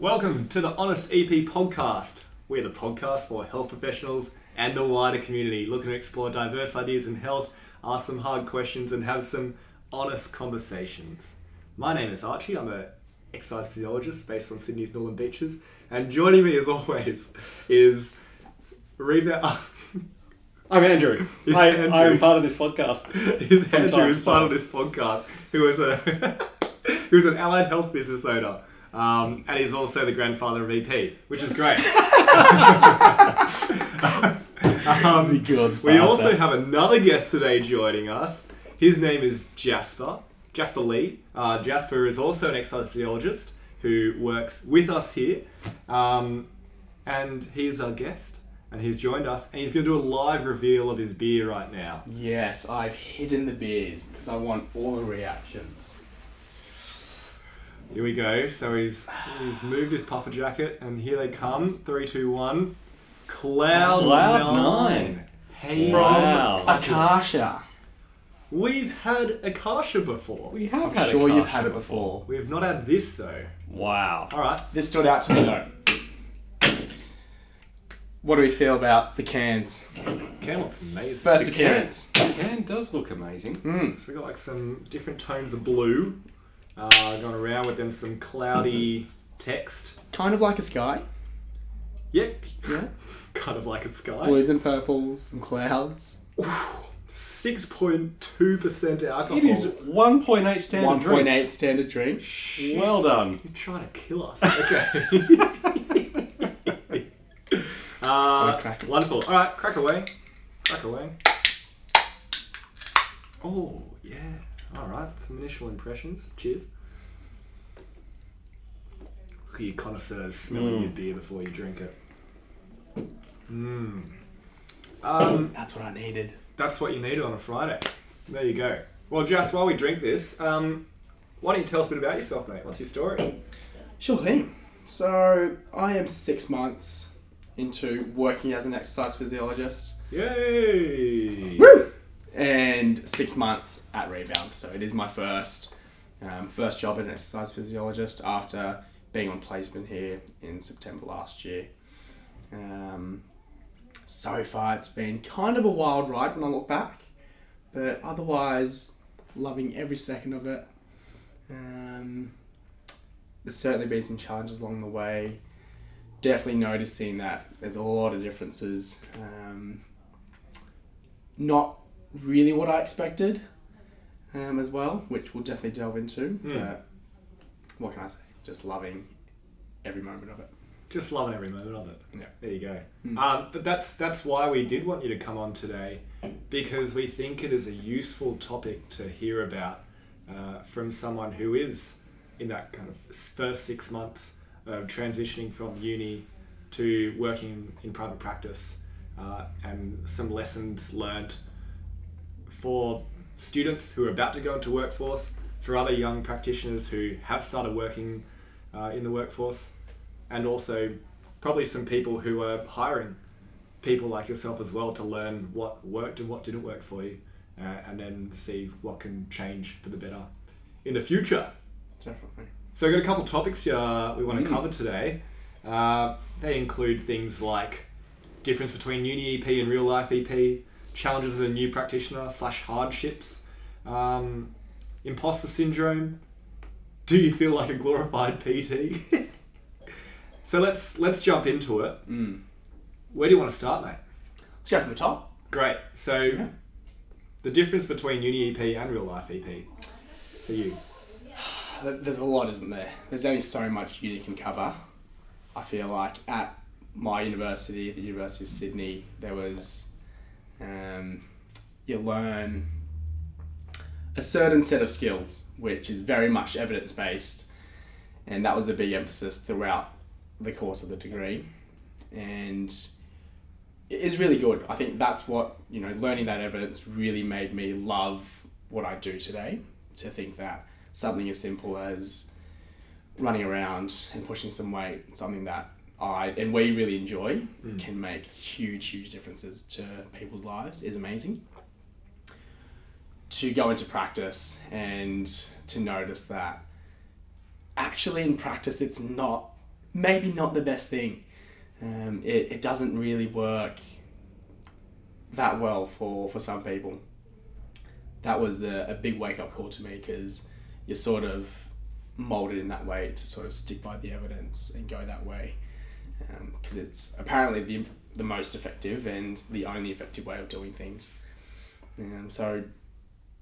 Welcome to the Honest EP podcast. We're the podcast for health professionals and the wider community, looking to explore diverse ideas in health, ask some hard questions, and have some honest conversations. My name is Archie. I'm a exercise physiologist based on Sydney's Northern Beaches, and joining me as always is Reba. I'm Andrew. It's I, Andrew. I am part of this podcast. is Andrew, to part of this podcast, who is a who is an allied health business owner, um, and he's also the grandfather of EP, which is great. um, we also have another guest today joining us. His name is Jasper. Jasper Lee. Uh, Jasper is also an exercise physiologist who works with us here, um, and he's our guest. And he's joined us, and he's going to do a live reveal of his beer right now. Yes, I've hidden the beers because I want all the reactions. Here we go. So he's he's moved his puffer jacket, and here they come. Three, two, one. Cloud, Cloud nine. nine. Hazy. Wow. Akasha. We've had Akasha before. We have I've had sure you've had it before. before. We have not had this though. Wow. All right. This stood out to me though. What do we feel about the cans? Can looks amazing. First The appearance. the can does look amazing. Mm. So we got like some different tones of blue. Uh, going around with them some cloudy text. Kind of like a sky. Yep. Yeah. kind of like a sky. Blues and purples and clouds. Six point two percent alcohol. It is 1.8 standard One point eight drinks. standard drink. Shit. Well done. You're trying to kill us. Okay. uh, wonderful. All right, crack away. Crack away. Oh yeah. All right. Some initial impressions. Cheers. Look at you connoisseurs smelling your beer before you drink it. Mmm. Um, That's what I needed. that's what you needed on a Friday. There you go. Well, Jess, while we drink this, um, why don't you tell us a bit about yourself, mate? What's your story? Sure thing. So I am six months into working as an exercise physiologist. Yay! Woo! And six months at Rebound. So it is my first um, first job as an exercise physiologist after being on placement here in September last year. Um, so far, it's been kind of a wild ride when I look back, but otherwise, loving every second of it. Um, there's certainly been some challenges along the way. Definitely noticing that there's a lot of differences. Um, not really what I expected um, as well, which we'll definitely delve into. Hmm. But what can I say? Just loving every moment of it. Just loving every moment of it. Yeah. There you go. Mm. Um, but that's that's why we did want you to come on today, because we think it is a useful topic to hear about uh, from someone who is in that kind of first six months of transitioning from uni to working in private practice, uh, and some lessons learned for students who are about to go into workforce, for other young practitioners who have started working uh, in the workforce, and also probably some people who are hiring people like yourself as well to learn what worked and what didn't work for you, uh, and then see what can change for the better in the future. Definitely. So we've got a couple of topics here we want to Mm. cover today. Uh, they include things like difference between uni EP and real life EP, challenges as a new practitioner slash hardships, um, imposter syndrome. Do you feel like a glorified PT? so let's let's jump into it. Mm. Where do you want to start, mate? Let's go from the top. Great. So Yeah. the difference between uni EP and real life EP for you. There's a lot, isn't there? There's only so much uni can cover. I feel like at my university, the University of Sydney, there was um, you learn a certain set of skills, which is very much evidence based, and that was the big emphasis throughout the course of the degree, and it is really good. I think that's what you know. Learning that evidence really made me love what I do today. To think that something as simple as running around and pushing some weight, something that I and we really enjoy, can make huge, huge differences to people's lives is amazing. To go into practice and to notice that actually in practice it's not maybe not the best thing. Um, it, it doesn't really work that well for, for some people. That was the, a big wake up call to me because you're sort of molded in that way to sort of stick by the evidence and go that way because um, it's apparently the, the most effective and the only effective way of doing things. Um, so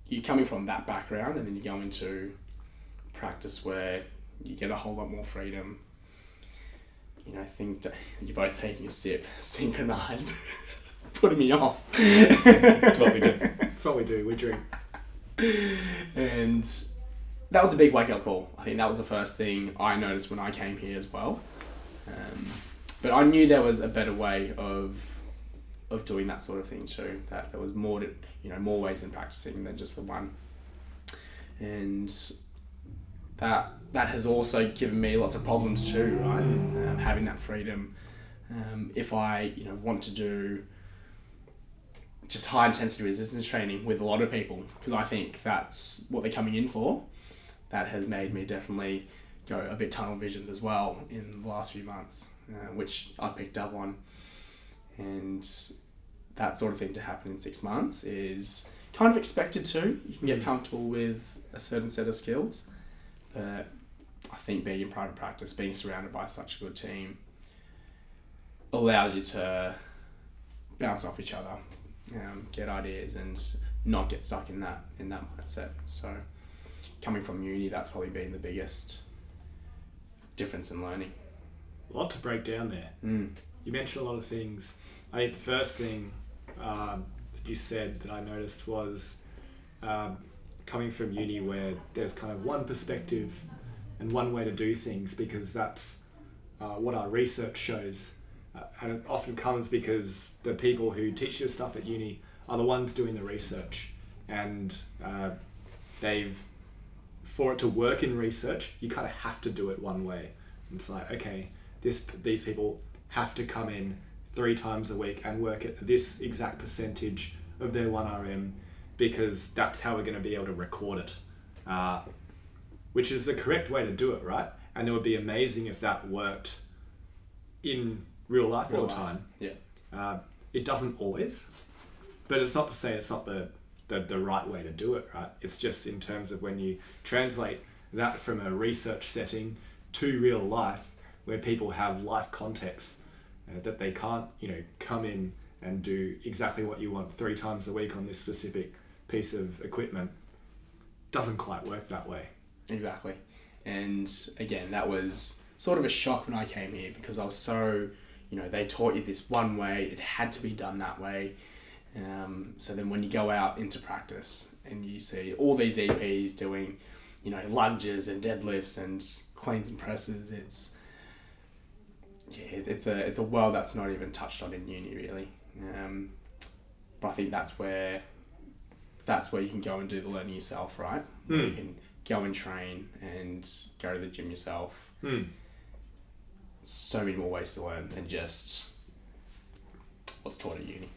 you're coming from that background and then you go into practice where you get a whole lot more freedom. You know, things you're both taking a sip, synchronized, putting me off. That's what we do. That's what we do. We drink. And that was a big wake up call. I think that was the first thing I noticed when I came here as well. Um, but I knew there was a better way of of doing that sort of thing too. That there was more to, you know more ways in practicing than just the one. And that that has also given me lots of problems too, right? Um, having that freedom. Um, if I you know want to do just high intensity resistance training with a lot of people because I think that's what they're coming in for. That has made me definitely go a bit tunnel visioned as well in the last few months, uh, which I picked up on. And that sort of thing to happen in six months is kind of expected to. You can get Mm. comfortable with a certain set of skills, but I think being in private practice, being surrounded by such a good team, allows you to bounce off each other, um, get ideas, and not get stuck in that in that mindset. So, coming from uni, that's probably been the biggest difference in learning. A lot to break down there. Mm. You mentioned a lot of things. I think the first thing um, that you said that I noticed was um, coming from uni where there's kind of one perspective and one way to do things because that's uh, what our research shows. Uh, and it often comes because the people who teach you stuff at uni are the ones doing the research. And uh, they've, for it to work in research, you kind of have to do it one way. And it's like, okay, this these people have to come in three times a week and work at this exact percentage of their 1RM because that's how we're going to be able to record it. Uh, which is the correct way to do it, right? And it would be amazing if that worked in real life Real all the time. yeah. Uh, it doesn't always, but it's not to say it's not the, the, the right way to do it, right? It's just in terms of when you translate that from a research setting to real life where people have life context uh, that they can't, you know, come in and do exactly what you want three times a week on this specific piece of equipment doesn't quite work that way. Exactly. And again, that was sort of a shock when I came here because I was so, you know, they taught you this one way, it had to be done that way. Um, so then when you go out into practice and you see all these EPs doing, you know, lunges and deadlifts and cleans and presses, it's yeah, it's a it's a world that's not even touched on in uni really. Um, but I think that's where that's where you can go and do the learning yourself, right? Where you Hmm. can go and train and go to the gym yourself. Hmm. So many more ways to learn than just what's taught at uni.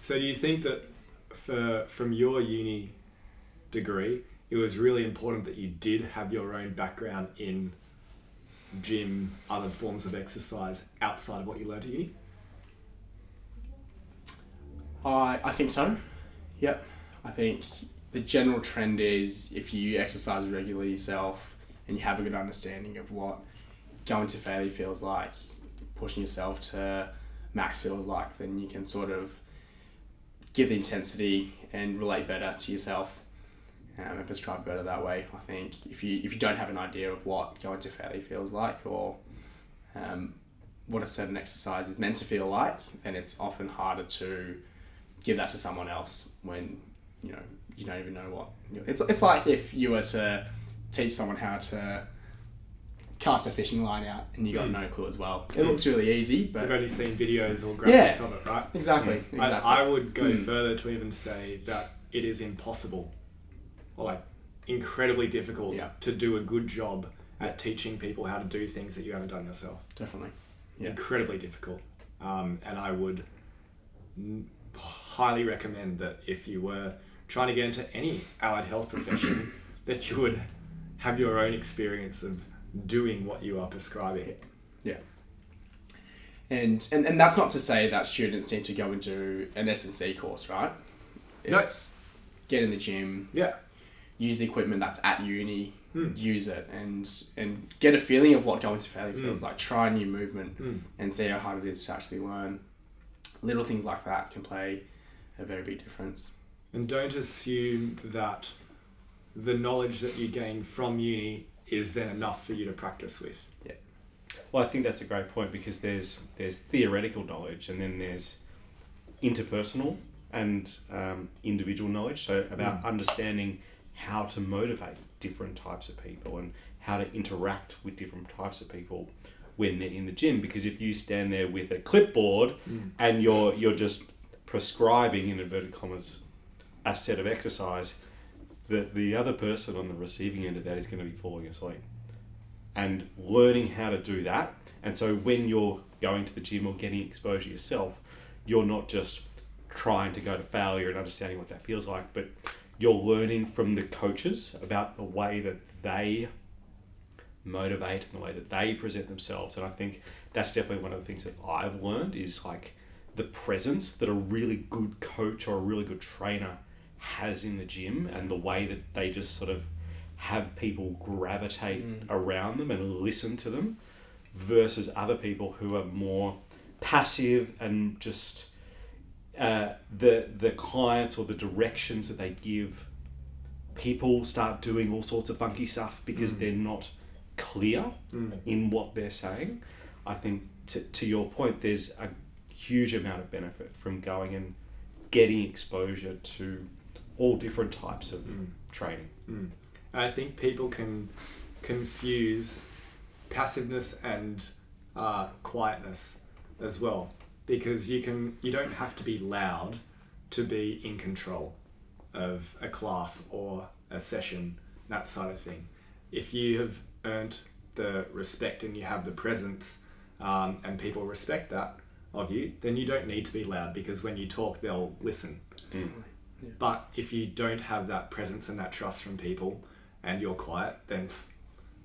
So do you think that for from your uni degree, it was really important that you did have your own background in gym, other forms of exercise outside of what you learned at uni? I, I think so. Yep. I think the general trend is if you exercise regularly yourself and you have a good understanding of what going to failure feels like, pushing yourself to max feels like, then you can sort of give the intensity and relate better to yourself um, and prescribe better that way. I think if you if you don't have an idea of what going to failure feels like or um, what a certain exercise is meant to feel like, then it's often harder to give that to someone else when you know you don't even know what it's, it's like if you were to teach someone how to cast a fishing line out and you got Mm. no clue as well it looks really easy but I've only seen videos or graphics Yeah. of it, right? exactly exactly I, I would go Mm. further to even say that it is impossible or like incredibly difficult Yeah. to do a good job at teaching people how to do things that you haven't done yourself. definitely Yeah. Incredibly difficult. Um, and I would n- highly recommend that if you were trying to get into any allied health profession, that you would have your own experience of doing what you are prescribing. Yeah. And, and and that's not to say that students need to go and do an S and C course, right? No. Get in the gym, Yeah. use the equipment that's at uni, Hmm. use it, and and get a feeling of what going to failure Mm. feels like. Try a new movement Mm. and see how hard it is to actually learn. Little things like that can play a very big difference. And don't assume that the knowledge that you gain from uni is then enough for you to practice with. Yeah. Well, I think that's a great point because there's there's theoretical knowledge and then there's interpersonal and um, individual knowledge. So about Mm. understanding how to motivate different types of people and how to interact with different types of people when they're in the gym. Because if you stand there with a clipboard and you're you're just prescribing in inverted commas a set of exercise, the the other person on the receiving end of that is going to be falling asleep. And learning how to do that, and so when you're going to the gym or getting exposure yourself, you're not just trying to go to failure and understanding what that feels like, but you're learning from the coaches about the way that they motivate and the way that they present themselves. And I think that's definitely one of the things that I've learned is like the presence that a really good coach or a really good trainer has in the gym and the way that they just sort of have people gravitate Mm. around them and listen to them versus other people who are more passive and just uh, the the clients or the directions that they give people start doing all sorts of funky stuff because Mm. they're not clear Mm. in what they're saying. I think to, to your point, there's a huge amount of benefit from going and getting exposure to all different types of Mm. training. Mm. I think people can confuse passiveness and uh, quietness as well, because you can you don't have to be loud to be in control of a class or a session, that side of thing. If you have earned the respect and you have the presence, um, and people respect that of you, then you don't need to be loud because when you talk, they'll listen. But if you don't have that presence and that trust from people and you're quiet, then.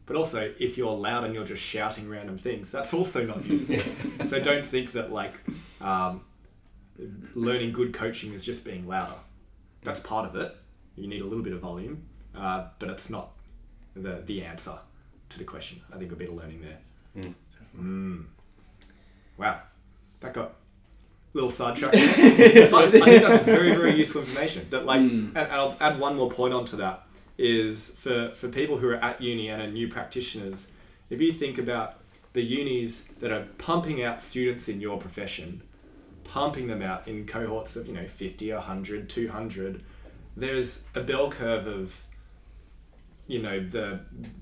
But also, if you're loud and you're just shouting random things, that's also not useful. so don't think that, like, um, learning good coaching is just being louder. That's part of it. You need a little bit of volume, uh, but it's not the, the answer to the question. I think a bit of learning there. Mm. Mm. Wow. That got a little sidetracked. but I think that's very, very useful information. That like, Mm. and I'll add one more point onto that is for for people who are at uni and are new practitioners. If you think about the unis that are pumping out students in your profession, pumping them out in cohorts of you know 50 100 200 there's a bell curve of you know the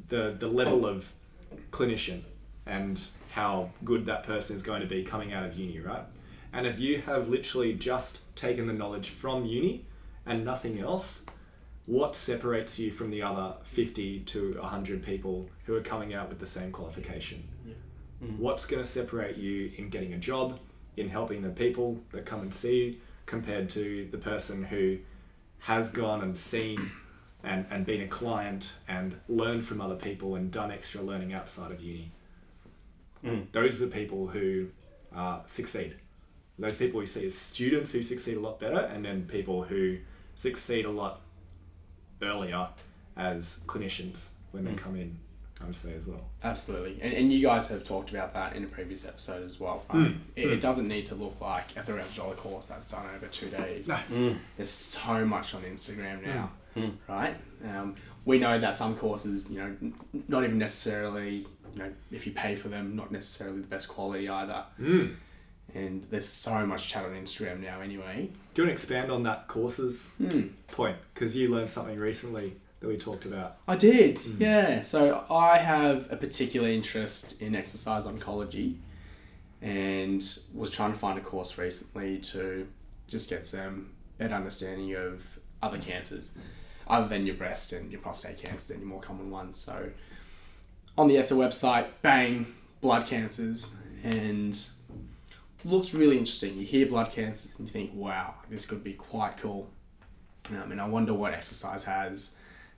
the the level of clinician and how good that person is going to be coming out of uni right and if you have literally just taken the knowledge from uni and nothing else what separates you from the other 50 to 100 people who are coming out with the same qualification Mm. what's going to separate you in getting a job in helping the people that come and see you compared to the person who has gone and seen and, and been a client and learned from other people and done extra learning outside of uni Mm. those are the people who uh, succeed those people we see as students who succeed a lot better and then people who succeed a lot earlier as clinicians when they Mm. come in i would say as well Absolutely. And, and you guys have talked about that in a previous episode as well. Right? Mm. It, Mm. it doesn't need to look like a $300 course that's done over two days. No. Mm. There's so much on Instagram now, Mm. right? Um, we know that some courses, you know, not even necessarily, you know, if you pay for them, not necessarily the best quality either. Mm. And there's so much chat on Instagram now anyway. Do you want to expand on that courses Hmm. point? Because you learned something recently that we talked about. I did, Mm. yeah. So I have a particular interest in exercise oncology and was trying to find a course recently to just get some better understanding of other cancers other than your breast and your prostate cancer and your more common ones. So on the ESSA website, bang, blood cancers and looks really interesting. You hear blood cancers and you think, wow, this could be quite cool. Um, and I wonder what exercise has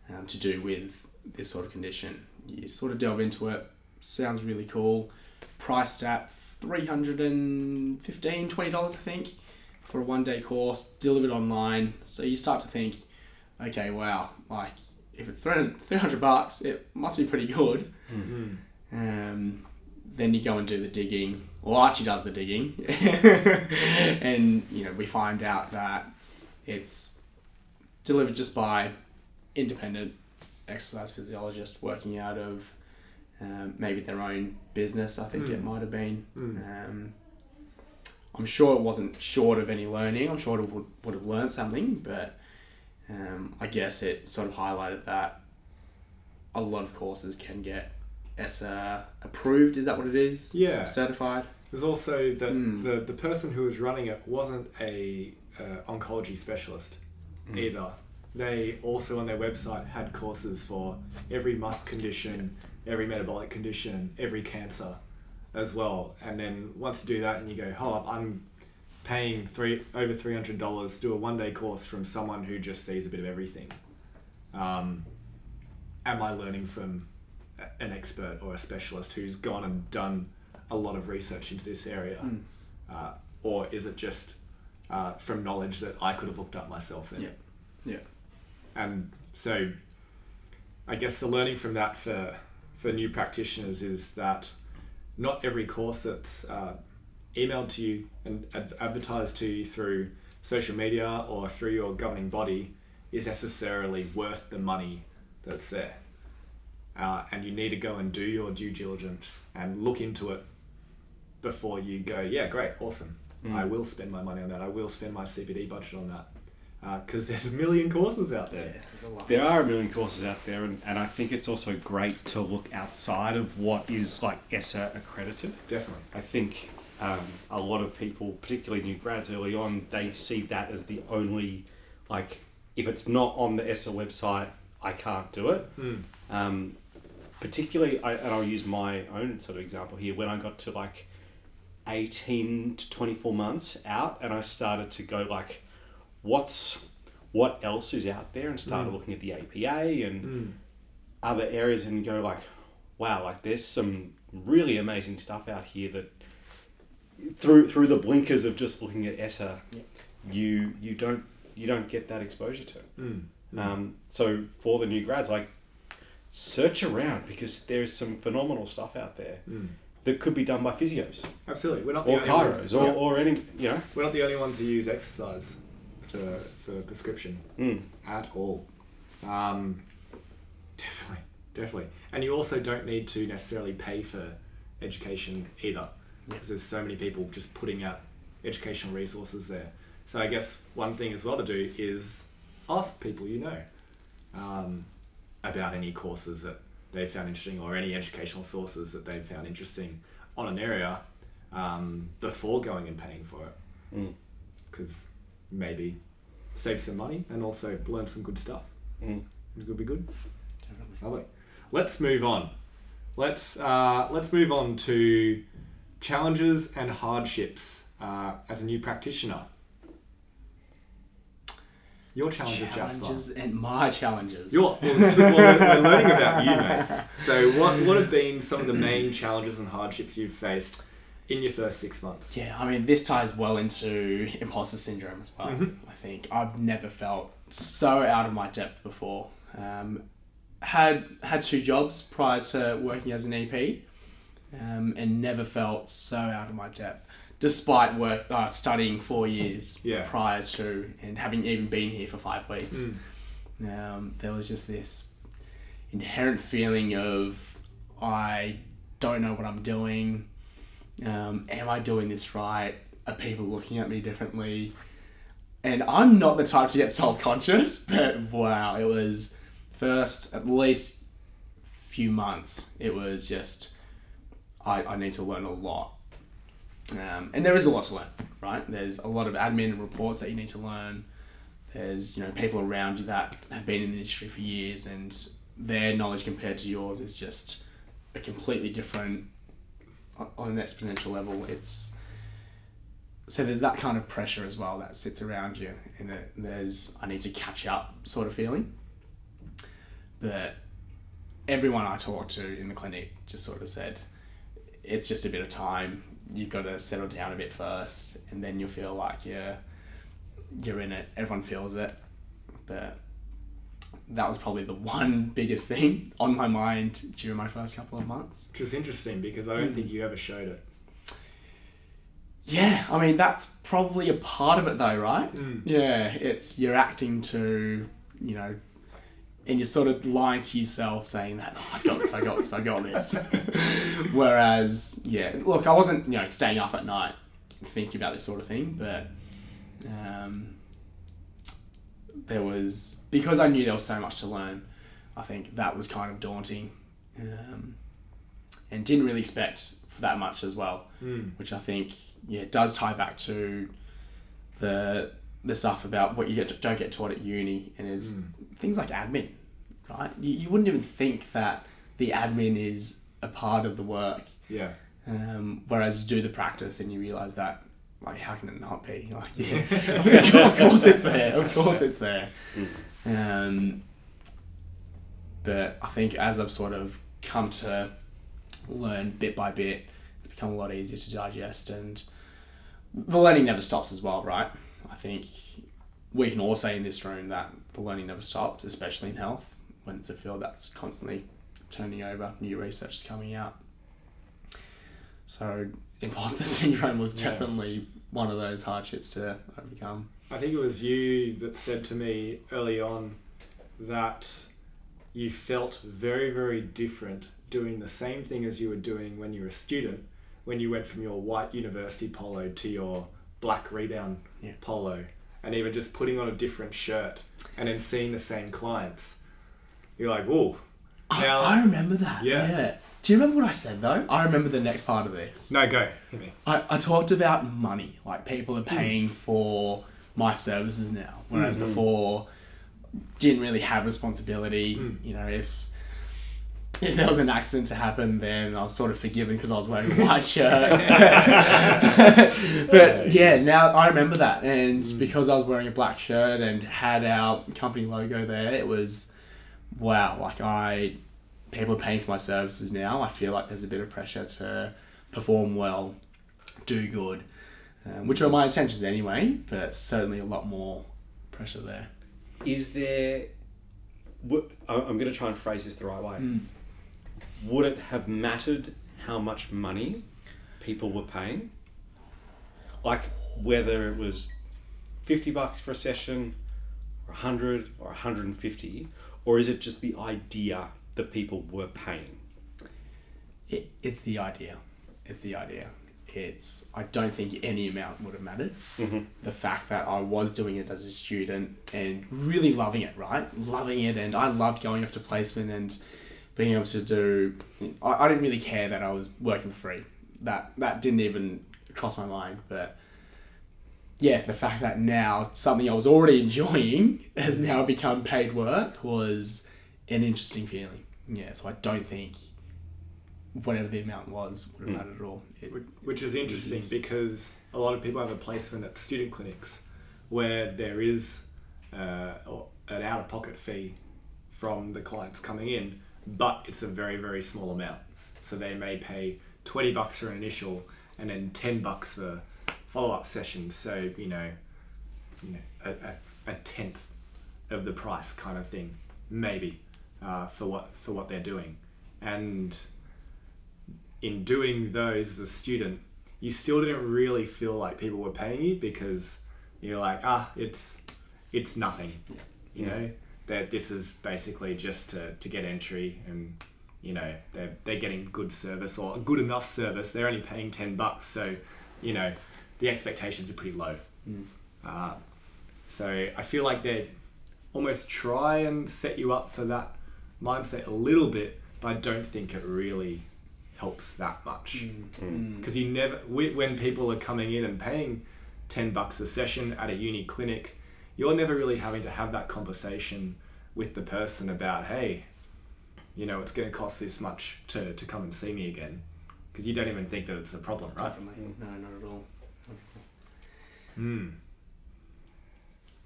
um, to do with this sort of condition. You sort of delve into it, sounds really cool. priced at $315, $20, I think, for a one day course, delivered online. So you start to think, okay, wow, like if it's 300, 300 bucks, it must be pretty good. Mm. Um, then you go and do the digging. Well, Archie does the digging, and you know we find out that it's delivered just by independent exercise physiologists working out of um, maybe their own business. I think it Mm. might have been. Mm. Um, I'm sure it wasn't short of any learning. I'm sure it would, would have learned something, but um, I guess it sort of highlighted that a lot of courses can get ESSA approved. Is that what it is? Yeah. Certified. There's also that Mm. the, the person who was running it wasn't a uh, oncology specialist Mm. either. They also on their website had courses for every must condition, every metabolic condition, every cancer as well. And then once you do that and you go, hold up, I'm paying three over three hundred dollars to do a one day course from someone who just sees a bit of everything. Um, am I learning from an expert or a specialist who's gone and done a lot of research into this area, Mm. uh, or is it just uh, from knowledge that I could have looked up myself? Then? Yeah. Yeah. And so, I guess the learning from that for for new practitioners is that not every course that's uh, emailed to you and ad- advertised to you through social media or through your governing body is necessarily worth the money that's there. Uh, and you need to go and do your due diligence and look into it before you go, yeah, great, awesome. I will spend my money on that. I will spend my CPD budget on that. Because there's a million courses out Yeah. there. There's a lot. There are a million courses out there, and, and I think it's also great to look outside of what is like ESSA accredited. Definitely. I think um, a lot of people, particularly new grads early on, they see that as the only, like, if it's not on the ESSA website, I can't do it. Mm. Um, particularly, I, and I'll use my own sort of example here. When I got to like 18 to 24 months out, and I started to go like, what's what else is out there, and started Mm. looking at the APA and Mm. other areas, and go like, wow, like there's some really amazing stuff out here that through through the blinkers of just looking at ESSA, Yeah. you you don't you don't get that exposure to. Mm. Mm. Um, so for the new grads, like search around because there's some phenomenal stuff out there Mm. That could be done by physios Absolutely. We're not the or only ones. or, or any you know. We're not the only ones who use exercise for, for prescription Mm. at all. Um, definitely, definitely. And you also don't need to necessarily pay for education either, because there's so many people just putting out educational resources there. So I guess one thing as well to do is ask people you know um, about any courses that they found interesting or any educational sources that they found interesting on an area um, before going and paying for it Mm. because maybe save some money and also learn some good stuff. Mm. It could be good. Definitely. Lovely. Let's move on. Let's uh, let's move on to challenges and hardships uh, as a new practitioner. Your challenges, Jasper. And my challenges. Your, well, well, we're, we're learning about you, mate. So, what what have been some of the main challenges and hardships you've faced in your first six months? Yeah, I mean, this ties well into imposter syndrome as well. Mhm. I think I've never felt so out of my depth before. Um, had had two jobs prior to working as an EP, um, and never felt so out of my depth, despite work uh, studying four years Yeah. prior to and having even been here for five weeks. Mm. Um, there was just this inherent feeling of I don't know what I'm doing. Um, am I doing this right? Are people looking at me differently? And I'm not the type to get self conscious, but wow, it was first at least few months. It was just I, I need to learn a lot. Um, and there is a lot to learn, right? There's a lot of admin and reports that you need to learn. There's you know people around you that have been in the industry for years, and their knowledge compared to yours is just a completely different on- an exponential level. It's so there's that kind of pressure as well that sits around you, and there's I need to catch up sort of feeling. But everyone I talked to in the clinic just sort of said it's just a bit of time. You've got to settle down a bit first, and then you'll feel like you're you're in it. Everyone feels it, but that was probably the one biggest thing on my mind during my first couple of months. Which is interesting because I don't think you ever showed it. Yeah, I mean that's probably a part of it though, right? Mm. Yeah, it's you're acting to, you know, and you're sort of lying to yourself saying that oh, I got this, I got this, I got this. Whereas, yeah, look, I wasn't you know staying up at night thinking about this sort of thing, but um, there was because I knew there was so much to learn. I think that was kind of daunting, um, and didn't really expect that much as well Mm. which I think yeah does tie back to the the stuff about what you get don't get taught at uni and is Mm. Things like admin, right? You, you wouldn't even think that the admin is a part of the work, Yeah. um, whereas you do the practice and you realize that like how can it not be like yeah, of course it's there of course it's there um, but I think as I've sort of come to learn bit by bit it's become a lot easier to digest and the learning never stops as well right I think we can all say in this room that the learning never stops especially in health when it's a field that's constantly turning over new research is coming out so imposter syndrome was Yeah. definitely one of those hardships to overcome. I think it was you that said to me early on that you felt very, very different doing the same thing as you were doing when you were a student, when you went from your white university polo to your black rebound Yeah. polo, and even just putting on a different shirt and then seeing the same clients. You're like, whoa. Now, I, I remember that. Yeah. Yeah. Do you remember what I said though? I remember the next part of this. no, go. Hit me. I, I talked about money. Like people are paying for my services now, whereas before didn't really have responsibility. Mm. You know, if if there was an accident to happen, then I was sort of forgiven because I was wearing a white shirt. but yeah, now I remember that, and because I was wearing a black shirt and had our company logo there, it was wow. Like I, people are paying for my services now. I feel like there's a bit of pressure to perform well, do good, um, which were my intentions anyway. But certainly a lot more pressure there. Is there? What, I- I'm going to try and phrase this the right way. Mm. Would it have mattered how much money people were paying? Like whether it was fifty bucks for a session, or hundred, or hundred and fifty, or is it just the idea that people were paying? It, it's the idea. It's the idea. It's. I don't think any amount would have mattered. Mm-hmm. the fact that I was doing it as a student and really loving it, right? Loving it, and I loved going off to placement and being able to do. I, I didn't really care that I was working for free. That that didn't even cross my mind. But yeah, the fact that now something I was already enjoying has now become paid work was an interesting feeling. Yeah, so I don't think whatever the amount was would have Mm. mattered at all. It, Which- Which is interesting Yes. because a lot of people have a placement at student clinics where there is uh, an out of pocket fee from the clients coming in, but it's a very, very small amount. So they may pay 20 bucks for an initial and then 10 bucks for follow up sessions. So, you know, you know a, a, a tenth of the price kind of thing, maybe, uh, for, what, for what they're doing. And in doing those as a student, you still didn't really feel like people were paying you because you're like, ah, it's it's nothing. You know, that this is basically just to, to get entry and you know, they're they're getting good service or good enough service. They're only paying ten bucks, so you know, the expectations are pretty low. Mm. Uh, so I feel like they almost try and set you up for that mindset a little bit, but I don't think it really helps that much Mm. because you never when people are coming in and paying 10 bucks a session at a uni clinic you're never really having to have that conversation with the person about hey you know it's going to cost this much to, to come and see me again because you don't even think that it's a problem right. No, not at all. mm.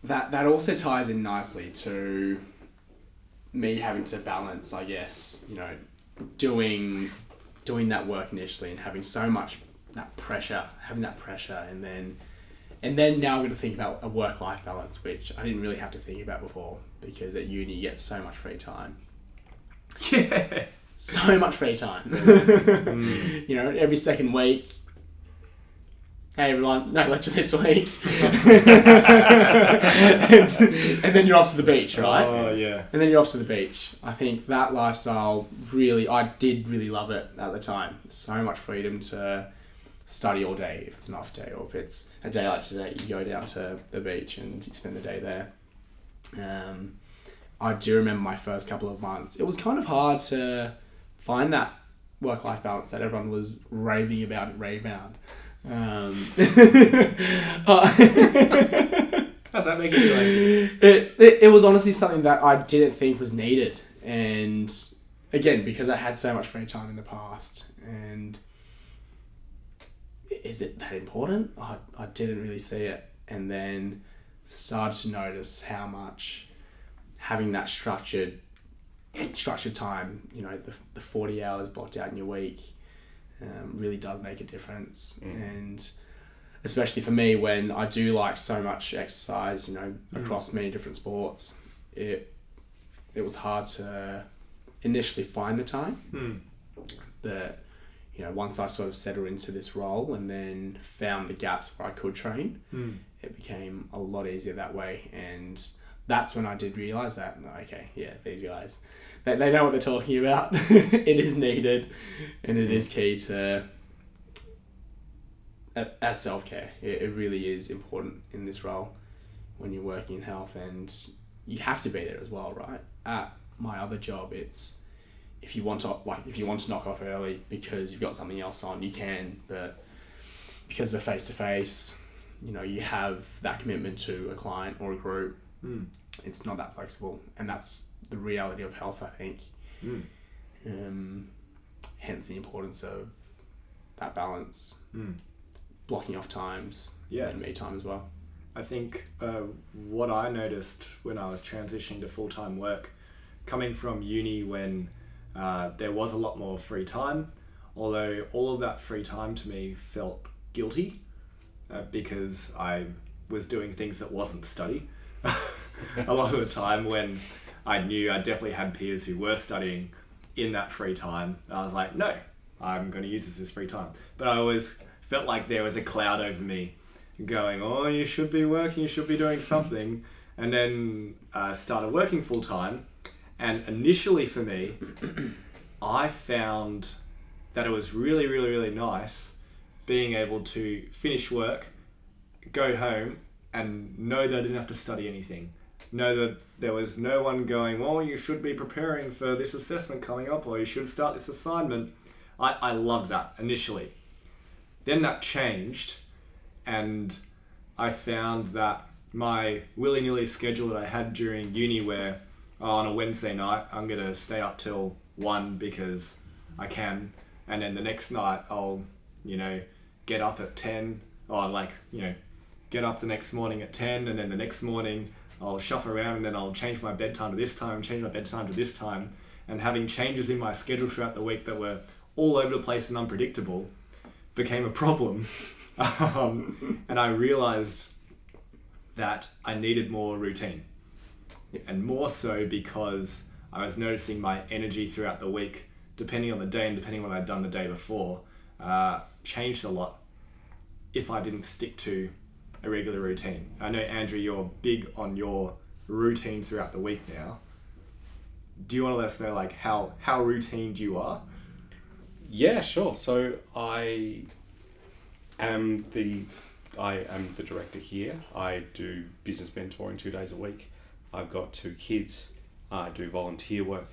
That that also ties in nicely to me having to balance, I guess, you know, doing doing that work initially and having so much that pressure, having that pressure, and then and then now I'm going to think about a work life balance, which I didn't really have to think about before because at uni you get so much free time. Yeah. So much free time. you know, every second week. Hey everyone, no lecture this week. and, and then you're off to the beach, right? Oh yeah. And then you're off to the beach. I think that lifestyle really, I did really love it at the time. So much freedom to study all day if it's an off day, or if it's a day like today, you go down to the beach and you spend the day there. Um, I do remember my first couple of months. It was kind of hard to find that work life balance that everyone was raving about at Rebound. Um, How's that making you like? it, it, it was honestly something that I didn't think was needed. And again, because I had so much free time in the past. And is it that important? I, I didn't really see it. And then started to notice how much having that structured structured time, you know, the, the 40 hours blocked out in your week um, really does make a difference. And especially for me when I do like so much exercise, you know, across many different sports, it it was hard to initially find the time, Hmm. but you know, once I sort of settled into this role and then found the gaps where I could train, Hmm. it became a lot easier that way. And that's when I did realize that, okay, yeah, these guys, they, they know what they're talking about. it is needed and it is key to, as self care. It, it really is important in this role when you're working in health and you have to be there as well, right? At my other job, it's if you want to like if you want to knock off early because you've got something else on, you can, but because we're face to face, you know, you have that commitment to a client or a group. Hmm. It's not that flexible, and that's the reality of health, I think. Hmm. Um, hence the importance of that balance, Hmm. blocking off times, Yeah. and me time as well. I think uh, what I noticed when I was transitioning to full time work, coming from uni when uh, there was a lot more free time, although all of that free time to me felt guilty uh, because I was doing things that wasn't study. a lot of the time when I knew I definitely had peers who were studying in that free time, I was like, no, I'm going to use this as free time. But I always felt like there was a cloud over me going, oh, you should be working, you should be doing something. And then uh, started working full time. And initially for me, I found that it was really, really, really nice being able to finish work, go home, and know that I didn't have to study anything. Know that there was no one going, well, you should be preparing for this assessment coming up, or you should start this assignment. I, I loved that initially. Then that changed, and I found that my willy nilly schedule that I had during uni, where on a Wednesday night I'm gonna stay up till one because I can, and then the next night I'll, you know, get up at ten, or like you know, get up the next morning at ten, and then the next morning I'll shuffle around, and then I'll change my bedtime to this time, change my bedtime to this time, and having changes in my schedule throughout the week that were all over the place and unpredictable became a problem. um, and I realized that I needed more routine. And more so because I was noticing my energy throughout the week, depending on the day and depending on what I'd done the day before, uh, changed a lot if I didn't stick to a regular routine. I know, Andrew, you're big on your routine throughout the week now. Do you want to let us know like how how routined you are? Yeah, sure. So I am the I am the director here. I do business mentoring two days a week. I've got two kids. I do volunteer work.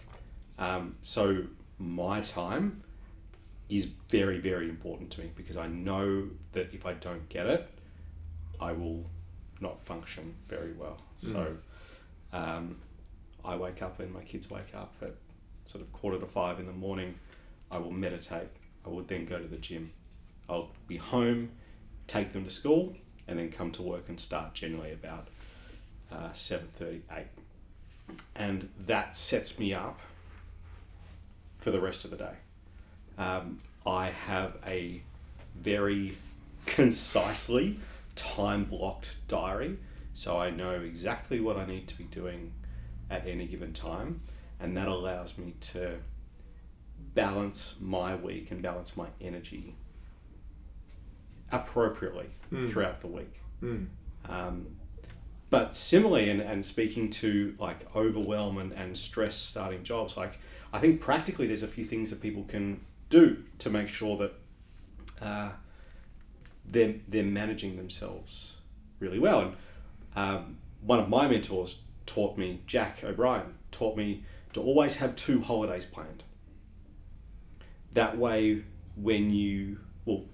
Um, so my time is very very important to me because I know that if I don't get it, I will not function very well. So um, I wake up and my kids wake up at sort of quarter to five in the morning. I will meditate. I will then go to the gym. I'll be home, take them to school, and then come to work and start generally about uh, 7.30, 8. And that sets me up for the rest of the day. Um, I have a very concisely time blocked diary, so I know exactly what I need to be doing at any given time, and that allows me to balance my week and balance my energy appropriately Mm. throughout the week. Mm. Um, but similarly, and, and speaking to like overwhelm and, and stress starting jobs, like I think practically there's a few things that people can do to make sure that uh, they're, they're managing themselves really well. And um, one of my mentors taught me, Jack O'Brien, taught me to always have two holidays planned. That way, when you, well,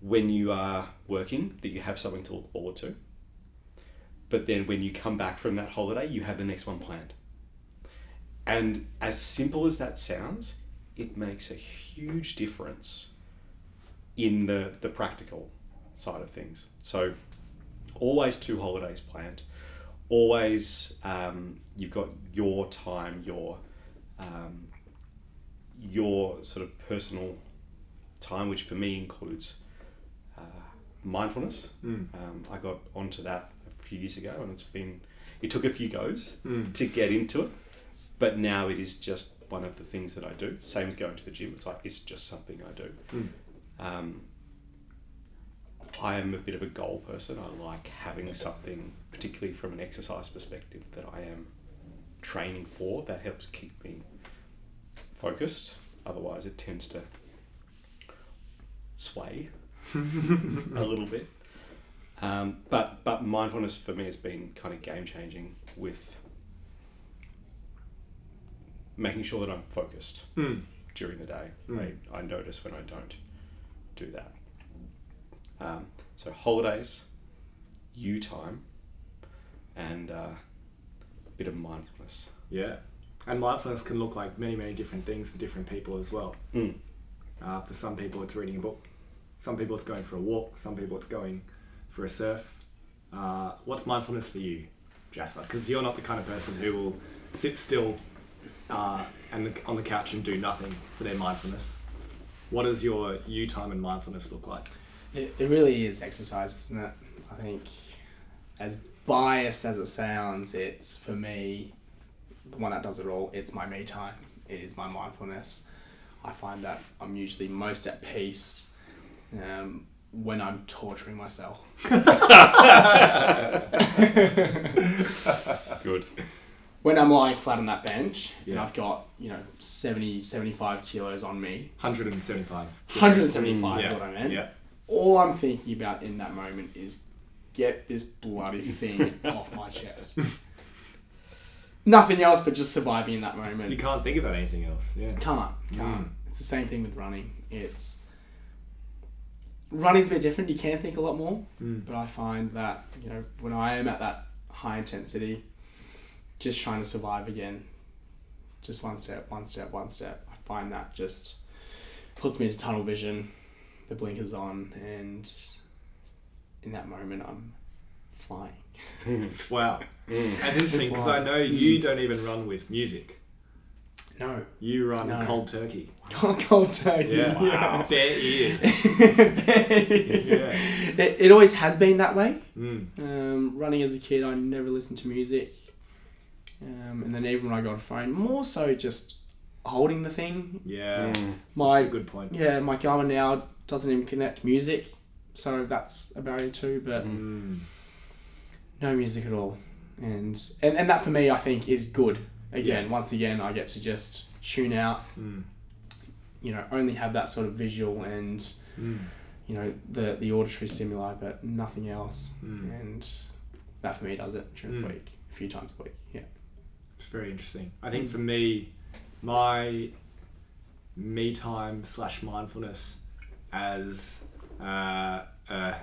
when you are working, that you have something to look forward to but then when you come back from that holiday, you have the next one planned. And as simple as that sounds, it makes a huge difference in the, the practical side of things. So, always two holidays planned. Always, um, you've got your time, your um, your sort of personal time, which for me includes uh, mindfulness. Mm. Um, I got onto that few years ago, and it's been it took a few goes Mm. to get into it, but now it is just one of the things that I do. Same as going to the gym. It's like it's just something I do. Mm. Um, I am a bit of a goal person. I like having something, particularly from an exercise perspective, that I am training for. That helps keep me focused. Otherwise, it tends to sway a little bit. Um, but but mindfulness for me has been kind of game changing with making sure that I'm focused Mm. during the day. Mm. I, I notice when I don't do that. Um, so holidays, you time, and uh, a bit of mindfulness. Yeah. And mindfulness can look like many, many different things for different people as well. Mm. Uh, for some people, it's reading a book. Some people, it's going for a walk. Some people, it's going for a surf. Uh, what's mindfulness for you, Jasper? Because you're not the kind of person who will sit still uh, and on the couch and do nothing for their mindfulness. What does your you time and mindfulness look like? It, it really is exercise, isn't it? I think, as biased as it sounds, it's for me, the one that does it all. It's my me time. It is my mindfulness. I find that I'm usually most at peace um, when I'm torturing myself. Good. When I'm lying flat on that bench and Yeah. I've got, you know, 70, 75 kilos on me, 175. 175 Mm, is what I meant. Yeah. all I'm thinking about in that moment is get this bloody thing off my chest. Nothing else but just surviving in that moment. You can't think about anything else. Yeah. Can't, can't. Mm. It's the same thing with running. It's running's a bit different. You can think a lot more, Mm. but I find that you know when I am at that high intensity, just trying to survive again, just one step, one step, one step. I find that just puts me into tunnel vision. The blinkers on, and in that moment, I'm flying. Wow. Mm. That's interesting because I know you don't even run with music. No, You run No. cold turkey. cold, cold turkey. Yeah. Yeah. Bare ear. it, it always has been that way. Mm. Um, running as a kid, I never listened to music. Um, and then even when I got a phone, more so just holding the thing. Yeah. Mm. My That's a good point. yeah, my Garmin now doesn't even connect music, so that's a barrier too. But Mm. no music at all, and and, and that for me, I think, is good. Again, once again, I get to just tune out. Mm. You know, only have that sort of visual and Mm. you know the the auditory stimuli, but nothing else. Mm. And that for me does it during Mm. the week, a few times a week. Yeah. It's very interesting. I think for me, my me time slash mindfulness as uh, uh,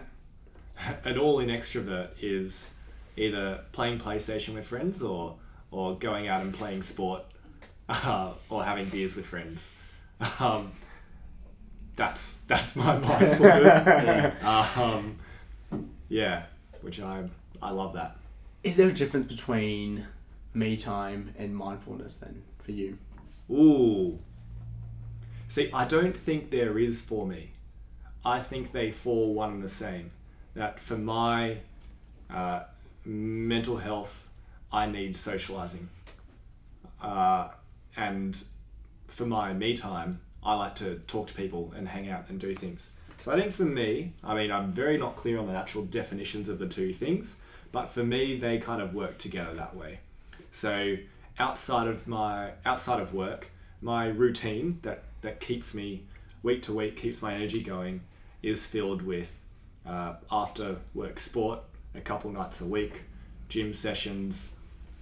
an all in extrovert is either playing PlayStation with friends or or going out and playing sport uh, or having beers with friends. Um, that's that's my mindfulness. um, yeah, which I I love that. Is there a difference between me time and mindfulness then for you? Ooh. See, I don't think there is for me. I think they fall one and the same. That for my uh, mental health, I need socializing. Uh, and for my me time, I like to talk to people and hang out and do things. So I think for me, I mean, I'm very not clear on the actual definitions of the two things, but for me, they kind of work together that way. So outside of my outside of work, my routine that that keeps me week to week keeps my energy going is filled with uh, after work sport a couple nights a week, gym sessions,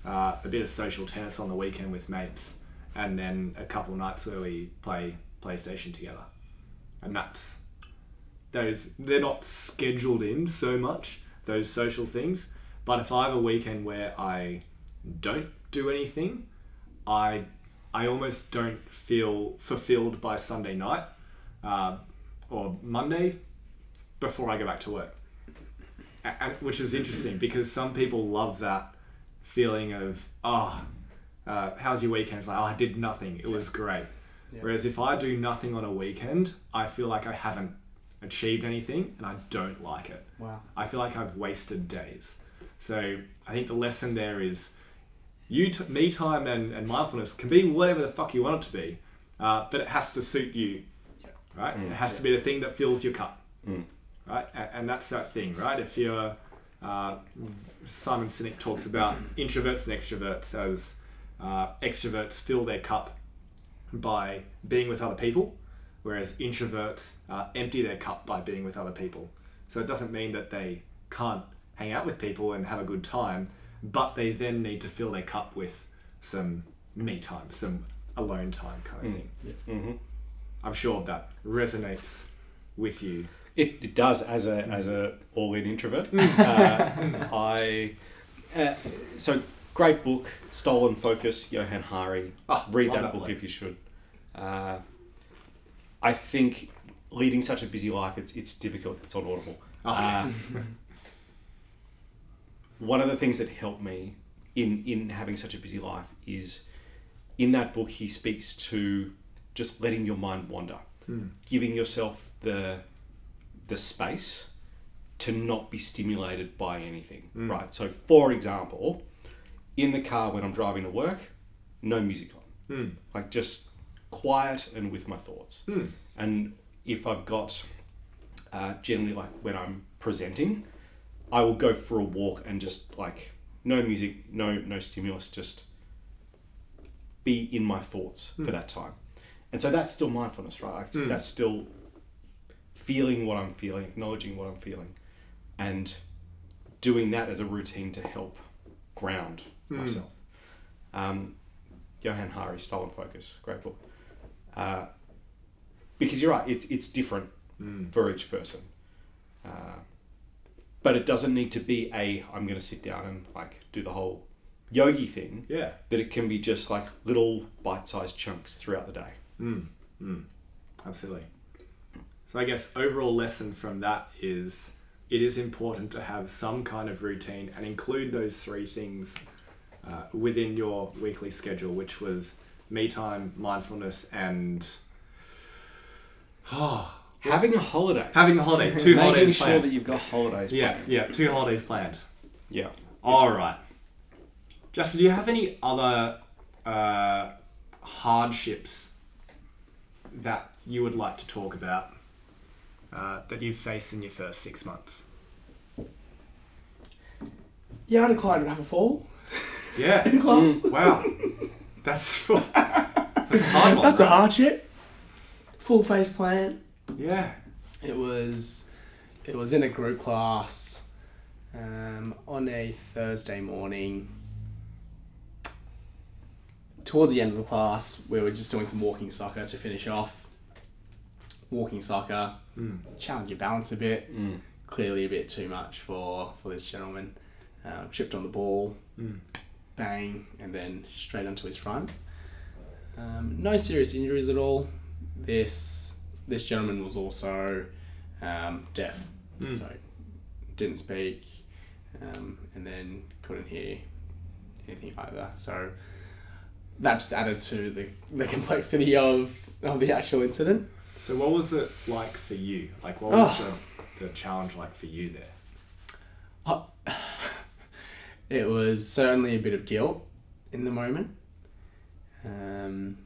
uh, a bit of social tennis on the weekend with mates, and then a couple nights where we play PlayStation together. And that's those they're not scheduled in so much those social things, but if I have a weekend where I don't do anything, I I almost don't feel fulfilled by Sunday night uh, or Monday before I go back to work. And, which is interesting because some people love that feeling of, oh, uh, how's your weekend? It's like, oh, I did nothing. It was great. Yeah. Whereas if I do nothing on a weekend, I feel like I haven't achieved anything and I don't like it. Wow. I feel like I've wasted days. So I think the lesson there is you t- me time and, and mindfulness can be whatever the fuck you want it to be, uh, but it has to suit you, right? Mm. It has to be the thing that fills your cup, Mm. right? And, and that's that thing, right? If you're uh, Simon Sinek talks about introverts and extroverts as uh, extroverts fill their cup by being with other people, whereas introverts uh, empty their cup by being with other people. So it doesn't mean that they can't hang out with people and have a good time, but they then need to fill their cup with some me time, some alone time kind of Mm. thing. hmm I'm sure that resonates with you. It, it does as a as a all in introvert. uh, I uh, so great book, Stolen Focus, Johan Hari. Oh, Read that, book book. if you should. Uh, I think leading such a busy life, it's it's difficult. It's on Audible. Oh. Uh, one of the things that helped me in in having such a busy life is in that book he speaks to just letting your mind wander Mm. giving yourself the the space to not be stimulated by anything Mm. right so for example in the car when i'm driving to work no music on Mm. like just quiet and with my thoughts Mm. and if I've got uh, generally like when I'm presenting, I will go for a walk and just like no music, no no stimulus, just be in my thoughts for that time. And so that's still mindfulness, right? Like, Hmm. That's still feeling what I'm feeling, acknowledging what I'm feeling, and doing that as a routine to help ground Hmm. myself. Um, Johan Hari, Stolen Focus, great book. Uh, because you're right, it's it's different Mm. for each person. Uh, but it doesn't need to be a I'm going to sit down and like do the whole yogi thing. Yeah. But it can be just like little bite-sized chunks throughout the day. Mm. Mm. Absolutely. So I guess overall lesson from that is it is important to have some kind of routine and include those three things uh, within your weekly schedule, which was me time, mindfulness, and oh, Having a holiday. having a holiday. Two Making holidays sure planned. that you've got holidays. yeah, planned. yeah, two holidays planned. Yeah. All right. Justin, do you have any other uh, hardships that you would like to talk about uh, that you've faced in your first six months? Yeah, I had a client would have a fall Yeah. in class. wow. That's that's a hard one. That's a right? hardship. Full face plant. Yeah. It was, it was in a group class, um, on a Thursday morning. Towards the end of the class, we were just doing some walking soccer to finish off. Walking soccer, Mm. challenge your balance a bit. Mm. Clearly, a bit too much for for this gentleman. Um, tripped on the ball, Mm. bang, and then straight onto his front. Um, no serious injuries at all. This this gentleman was also um, deaf, Mm. so didn't speak, um, and then couldn't hear anything either. So that just added to the, the complexity of, of the actual incident. So what was it like for you? Like what was Oh. the, the challenge like for you there? It was certainly a bit of guilt in the moment. Um,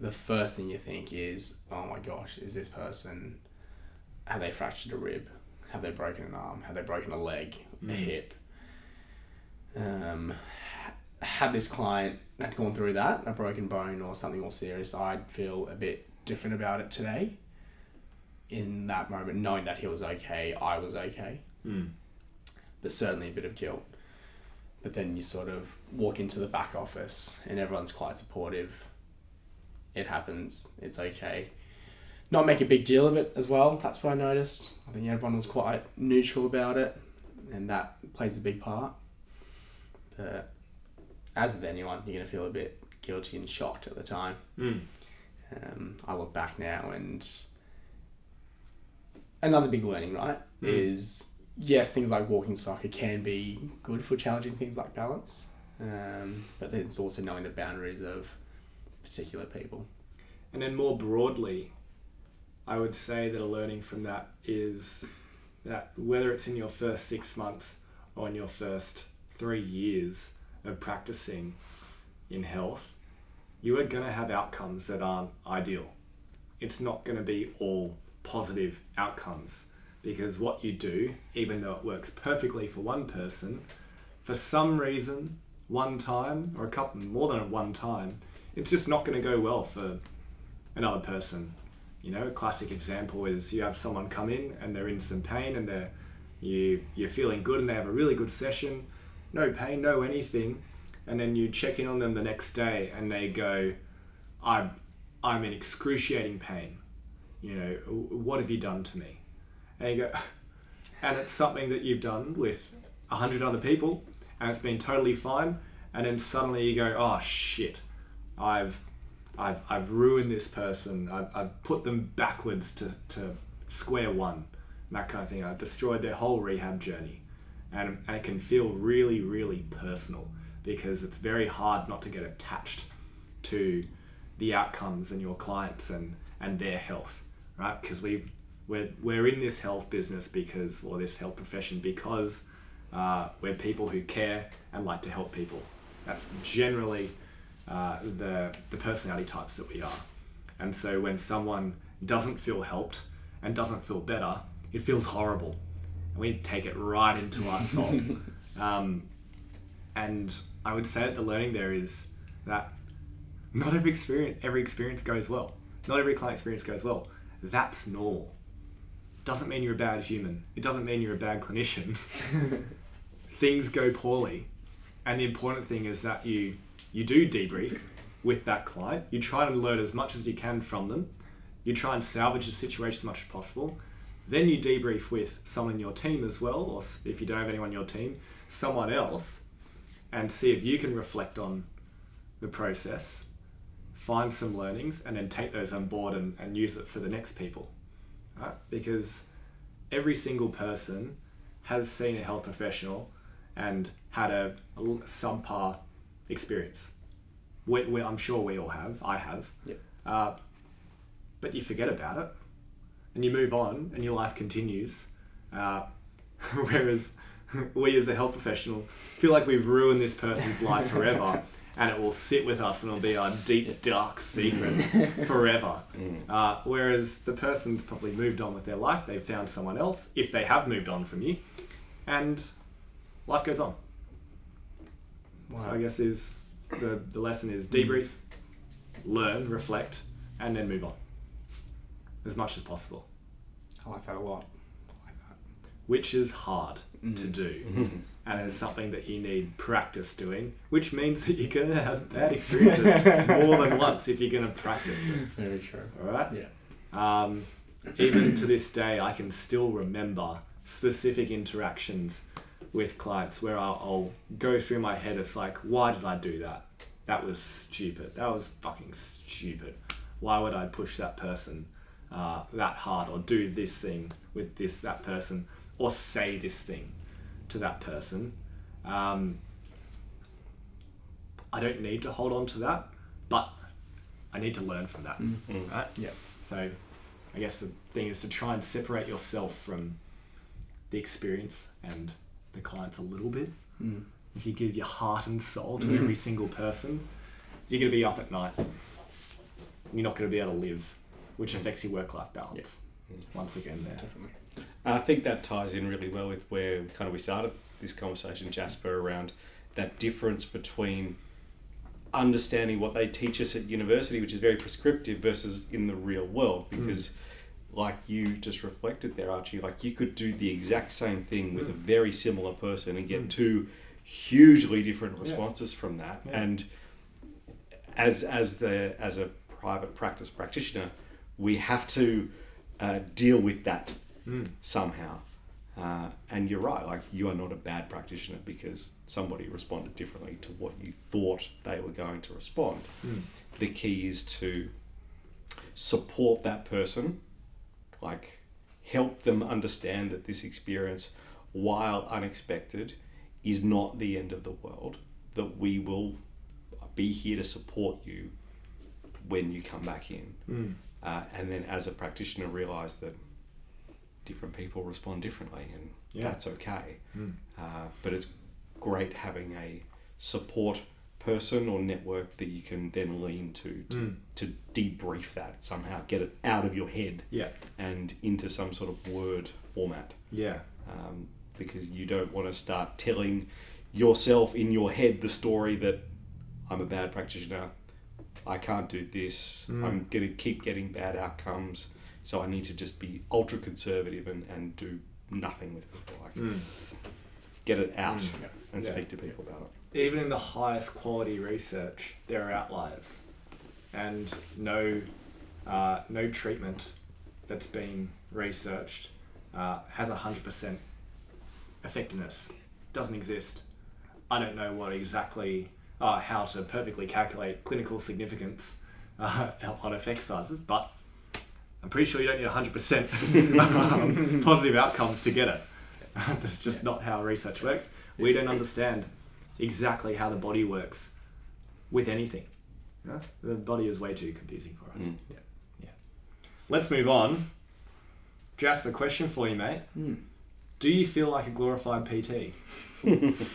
the first thing you think is, oh my gosh, is this person, have they fractured a rib? Have they broken an arm? Have they broken a leg, a Mm. hip? Um, had this client had gone through that, a broken bone or something more serious, I'd feel a bit different about it today. In that moment, knowing that he was okay, I was okay Mm. there's certainly a bit of guilt. But then you sort of walk into the back office and everyone's quite supportive. It happens, it's okay. Not make a big deal of it as well, that's what I noticed. I think everyone was quite neutral about it, and that plays a big part. But as with anyone, you're going to feel a bit guilty and shocked at the time. Mm. Um, I look back now and another big learning, right, Mm. is yes, things like walking soccer can be good for challenging things like balance, um, but then it's also knowing the boundaries of particular people. And then more broadly, I would say that a learning from that is that whether it's in your first six months or in your first three years of practicing in health, you are going to have outcomes that aren't ideal. It's not going to be all positive outcomes because what you do, even though it works perfectly for one person, for some reason, one time or a couple more than one time, it's just not going to go well for another person. You know, a classic example is you have someone come in and they're in some pain and they're you you're feeling good and they have a really good session, no pain, no anything, and then you check in on them the next day and they go, I'm I'm in excruciating pain. You know, what have you done to me? And you go, and it's something that you've done with a hundred other people and it's been totally fine, and then suddenly you go, oh shit, I've I've, I've ruined this person. I've, I've put them backwards to, to square one, that kind of thing. I've destroyed their whole rehab journey. And, and it can feel really, really personal because it's very hard not to get attached to the outcomes and your clients and, and their health, right? Because we, we're, we're in this health business because, or this health profession because uh, we're people who care and like to help people. That's generally uh, the the personality types that we are. And so when someone doesn't feel helped and doesn't feel better, it feels horrible, and we take it right into our soul. um, and I would say that the learning there is that not every experience every experience goes well. Not every client experience goes well. That's normal. Doesn't mean you're a bad human. It doesn't mean you're a bad clinician. Things go poorly, and the important thing is that you you do debrief with that client. You try and learn as much as you can from them. You try and salvage the situation as much as possible. Then you debrief with someone in your team as well, or if you don't have anyone in your team, someone else, and see if you can reflect on the process, find some learnings, and then take those on board and, and use it for the next people. Right? Because every single person has seen a health professional and had a, subpar experience. We, we, I'm sure we all have. I have. Yep. Uh, but you forget about it, and you move on, and your life continues. Uh, whereas we, as a health professional, feel like we've ruined this person's life forever, and it will sit with us, and it'll be our deep, dark secret forever. Uh, whereas the person's probably moved on with their life. They've found someone else, if they have moved on from you, and life goes on. So I guess is the, the lesson is debrief, learn, reflect, and then move on. As much as possible. I like that a lot. I like that. Which is hard to do. And it's something that you need practice doing, which means that you're gonna have bad experiences more than once if you're gonna practice it. Very true. Alright? Yeah. Um, even to this day, I can still remember specific interactions with clients where I'll, I'll go through my head. It's like, why did I do that? That was stupid. That was fucking stupid. Why would I push that person uh, that hard or do this thing with this that person or say this thing to that person? Um, I don't need to hold on to that, but I need to learn from that. Mm. Right? Yeah. So I guess the thing is to try and separate yourself from the experience and the clients a little bit. Mm. If you give your heart and soul to Mhm. every single person, you're going to be up at night. You're not going to be able to live, which affects your work life balance. Once again, there. Definitely. I think that ties in really well with where kind of we started this conversation, Jasper, around that difference between understanding what they teach us at university, which is very prescriptive, versus in the real world. Because, like you just reflected there, Archie, like you could do the exact same thing with a very similar person and get Mm. two hugely different Yeah. responses from that. Yeah. And as as the as a private practice practitioner, we have to uh, deal with that Mm. somehow. Uh, and you're right, like you are not a bad practitioner because somebody responded differently to what you thought they were going to respond. Mm. The key is to support that person, like help them understand that this experience, while unexpected, is not the end of the world, that we will be here to support you when you come back in Mm. uh, and then as a practitioner realize that different people respond differently and Yeah. that's okay Mm. uh, but it's great having a support person or network that you can then lean to to, Mm. to debrief that somehow get it out of your head Yeah. and into some sort of word format Yeah. um, because you don't want to start telling yourself in your head the story that I'm a bad practitioner, I can't do this, Mm. I'm going to keep getting bad outcomes, so I need to just be ultra conservative and, and do nothing with people. Like, Mm. get it out Mm. And Yeah. speak to people about it. even in the highest quality research, there are outliers, and no, uh, no treatment that's been researched uh, has hundred percent effectiveness. Doesn't exist. I don't know what exactly uh, how to perfectly calculate clinical significance uh, on effect sizes, but I'm pretty sure you don't need hundred percent um, positive outcomes to get it. That's just not how research works. We don't understand exactly how the body works with anything. The body is way too confusing for us. Mm. Yeah. Yeah. Let's move on. Jasper, question for you, mate. Mm. Do you feel like a glorified PT?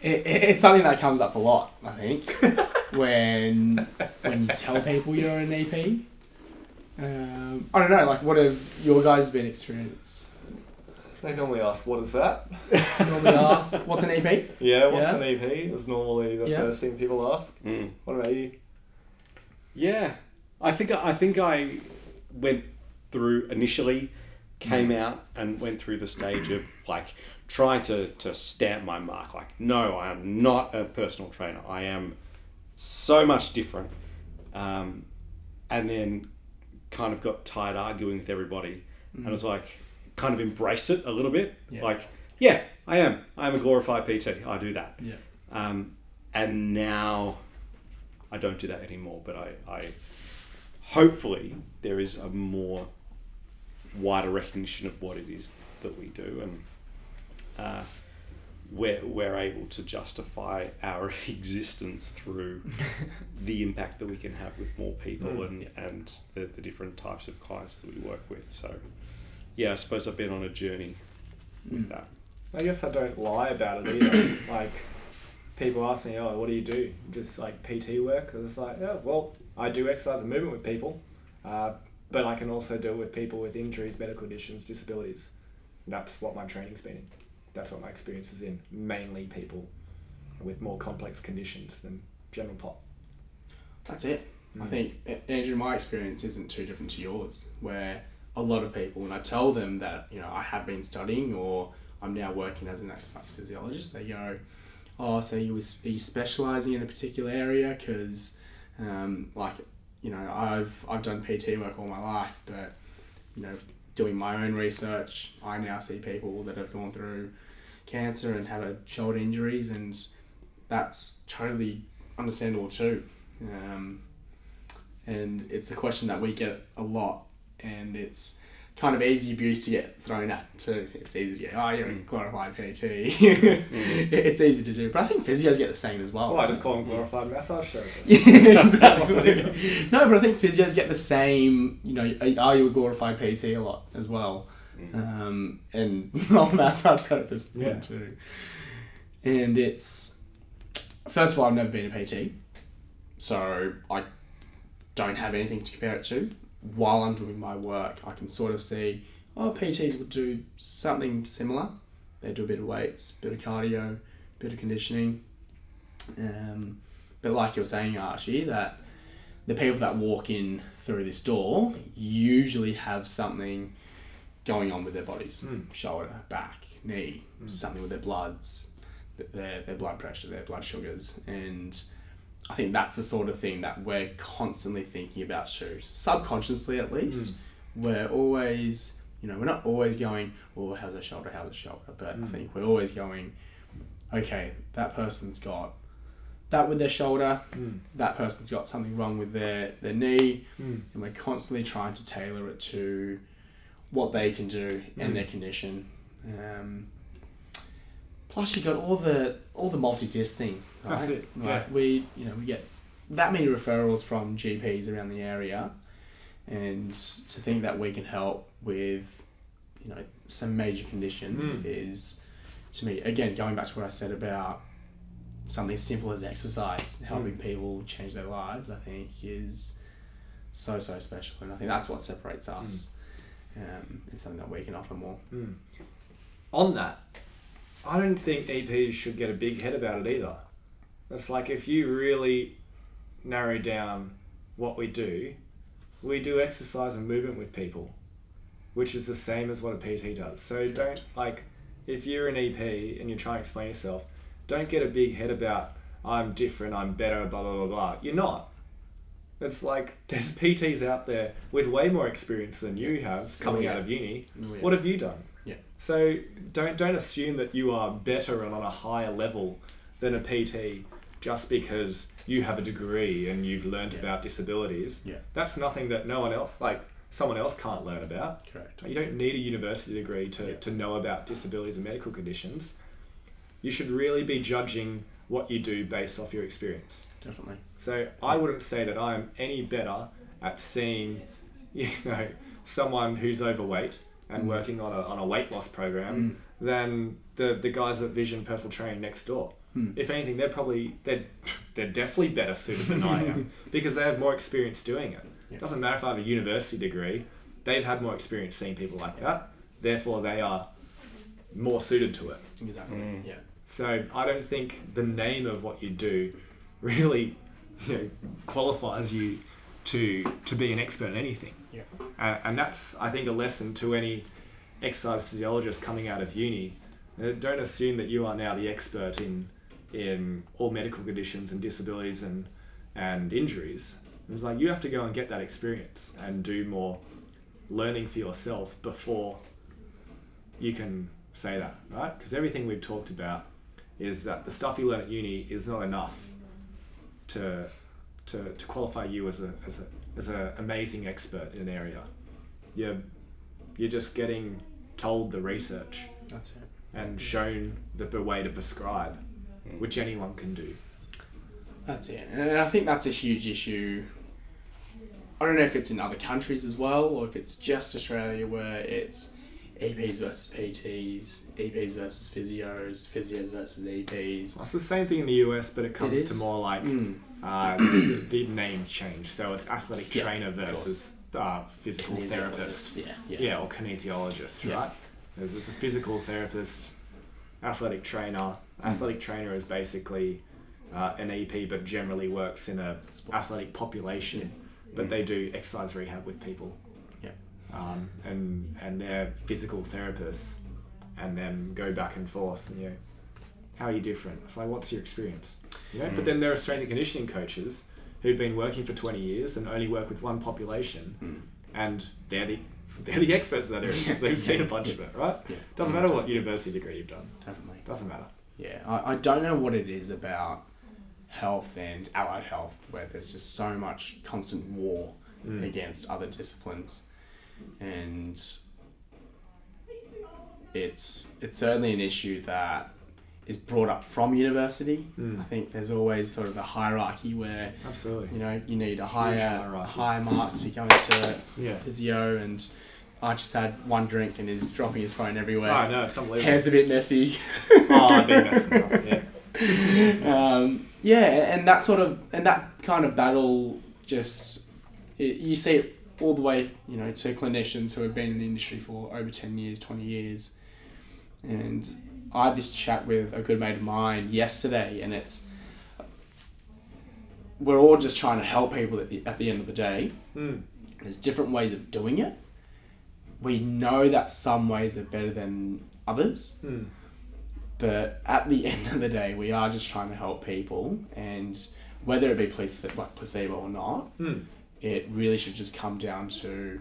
It, it- it's something that comes up a lot, I think, when when you tell people you're an EP. Um, I don't know, like what have your guys been experience? They normally ask, what is that? Normally ask, what's an EP? Yeah, what's Yeah. an EP? is normally the Yeah. first thing people ask. What about you? Yeah, I think I think I went through initially, came out and went through the stage of like trying to to stamp my mark. Like, no, I am not a personal trainer. I am so much different. Um, and then kind of got tired arguing with everybody, and was like, kind of embraced it a little bit. Yeah. Like, yeah, I am. I am a glorified PT. I do that. Yeah. Um, and now I don't do that anymore, but I, I hopefully there is a more wider recognition of what it is that we do and uh, we're, we're able to justify our existence through the impact that we can have with more people Mm. and, and the, the different types of clients that we work with. So, yeah, I suppose I've been on a journey with Mm. that. I guess I don't lie about it either. like, people ask me, oh, what do you do? Just like PT work? And it's like, yeah, well, I do exercise and movement with people, uh, but I can also deal with people with injuries, medical conditions, disabilities. That's what my training's been in. That's what my experience is in. Mainly people with more complex conditions than general pop. That's it. I Mm. think, Andrew, my experience isn't too different to yours, where a lot of people, when I tell them that, you know, I have been studying or I'm now working as an exercise physiologist, they go, oh, so you was are you specialising in a particular area? Because, um, like, you know, I've, I've done PT work all my life, but, you know, doing my own research, I now see people that have gone through cancer and had shoulder injuries, and that's totally understandable too. Um, and it's a question that we get a lot, and it's kind of easy abuse to get thrown at too. It's easy to get, oh, you're a mm. glorified PT. Mm. it's easy to do. But I think physios get the same as well. Well, I just call them glorified massage therapists. Yeah, exactly. no, but I think physios get the same. You know, are- you a glorified PT a lot as well? Mm. Um, and not massage therapists Yeah. too. And it's first of all, I've never been a PT, so I don't have anything to compare it to. While I'm doing my work, I can sort of see, oh, PTs would do something similar. They do a bit of weights, bit of cardio, bit of conditioning. Um, but like you're saying, Archie, that the people that walk in through this door usually have something going on with their bodies Mm. shoulder, back, knee, something with their bloods, their, their blood pressure, their blood sugars. And I think that's the sort of thing that we're constantly thinking about too, subconsciously at least. We're always, you know, we're not always going, well, how's their shoulder, how's their shoulder? But I think we're always going, okay, that person's got that with their shoulder, Mm. that person's got something wrong with their, their knee, Mm. and we're constantly trying to tailor it to what they can do and Mm. their condition. Um, plus, you got all the all the multi disc thing. Right? That's it, Like yeah. we, you know, we get that many referrals from GPs around the area, and to think that we can help with, you know, some major conditions Mm. is, to me, again going back to what I said about something as simple as exercise helping people change their lives. I think is so so special, and I think that's what separates us. Um, it's something that we can offer more. Mm. On that, I don't think EPs should get a big head about it either. It's like if you really narrow down what we do, we do exercise and movement with people, which is the same as what a PT does. So don't like if you're an EP and you're trying to explain yourself, don't get a big head about I'm different, I'm better, blah blah blah blah. You're not. It's like there's PTs out there with way more experience than you have coming oh, yeah. out of uni. Oh, yeah. What have you done? Yeah. So don't don't assume that you are better and on a higher level than a PT just because you have a degree and you've learned Yeah. about disabilities. Yeah. That's nothing that no one else like someone else can't learn about. Correct. You don't need a university degree to, Yeah. to know about disabilities and medical conditions. You should really be judging what you do based off your experience. Definitely. So I wouldn't say that I'm any better at seeing, you know, someone who's overweight and Mm. working on a, on a weight loss program than the, the guys at Vision Personal Training next door. Mm. If anything, they're probably they're they're definitely better suited than I am because they have more experience doing it. Yeah. Doesn't matter if I have a university degree; they've had more experience seeing people like that. Therefore, they are more suited to it. Exactly. Mm. Yeah. So I don't think the name of what you do really, you know, qualifies you to to be an expert in anything. Yeah. And, and that's I think a lesson to any exercise physiologist coming out of uni. Uh, don't assume that you are now the expert in in all medical conditions and disabilities and and injuries. It's like you have to go and get that experience and do more learning for yourself before you can say that, right? Because everything we've talked about is that the stuff you learn at uni is not enough to to, to qualify you as a as a as an amazing expert in an area. You're you're just getting told the research That's it. and shown the way to prescribe, which anyone can do. That's it. And I think that's a huge issue. I don't know if it's in other countries as well, or if it's just Australia where it's EPs versus PTs, EPs versus physios, physios versus EPs. It's the same thing in the US, but it comes It to more like Mm. uh, the, the names change. So it's athletic Yeah, trainer versus uh, physical therapist. Yeah, yeah. Yeah, or kinesiologist, right? There's, there's a physical therapist, athletic trainer. Athletic trainer is basically uh, an EP, but generally works in a Sports. athletic population. But they do exercise rehab with people. Yeah. Um, and and they're physical therapists, and then go back and forth. And, you know, how are you different? It's like, what's your experience? You know. But then there are strength and conditioning coaches who've been working for twenty years and only work with one population, Mm. and they're the they're the experts in that area because they've seen a bunch of it, right? Yeah. Doesn't matter what university degree you've done. Definitely. Doesn't matter. Yeah, I, I don't know what it is about health and allied health where there's just so much constant war Mm. against other disciplines. and it's it's certainly an issue that is brought up from university. Mm. I think there's always sort of a hierarchy where Absolutely. you know you need a higher higher mark to go into Yeah. physio, and I just had one drink and is dropping his phone everywhere. Oh no, it's unbelievable. Hair's a bit messy. oh, I've been messing up. Yeah. um, yeah, and that sort of and that kind of battle just it, you see it all the way you know to clinicians who have been in the industry for over ten years, twenty years, and I had this chat with a good mate of mine yesterday, and it's we're all just trying to help people at the, at the end of the day. Mm. There's different ways of doing it. We know that some ways are better than others. Mm. But at the end of the day, we are just trying to help people, and whether it be place- like placebo or not, Mm. it really should just come down to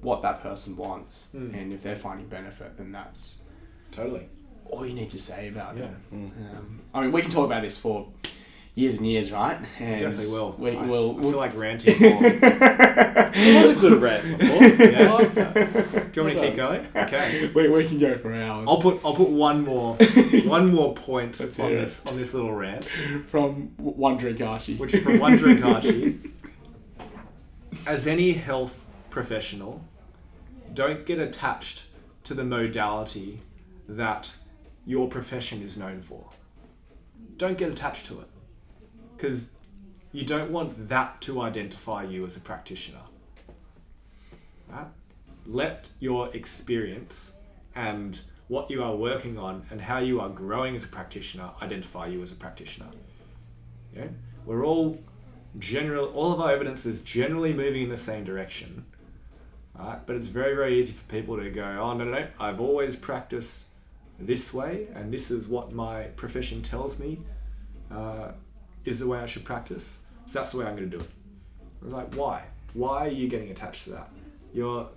what that person wants, Mm. and if they're finding benefit, then that's Totally. all you need to say about Yeah. it. Mm. Um, I mean, we can talk about this for years and years, right? And Definitely will. We I, will. I we'll feel like ranting more. It was a good rant before. Yeah. I like that. you want me to keep going? Okay. we, we can go for hours. I'll put I'll put one more one more point Let's on hear this on this little rant, from one drink Archie. which is from one drink Archie. As any health professional, don't get attached to the modality that your profession is known for. Don't get attached to it. Because you don't want that to identify you as a practitioner. Right? Let your experience and what you are working on and how you are growing as a practitioner identify you as a practitioner. Yeah? We're all general all of our evidence is generally moving in the same direction. Right? But it's very, very easy for people to go, oh no no no, I've always practiced this way and this is what my profession tells me uh, is the way I should practice. So that's the way I'm gonna do it. I was like, why? Why are you getting attached to that? Your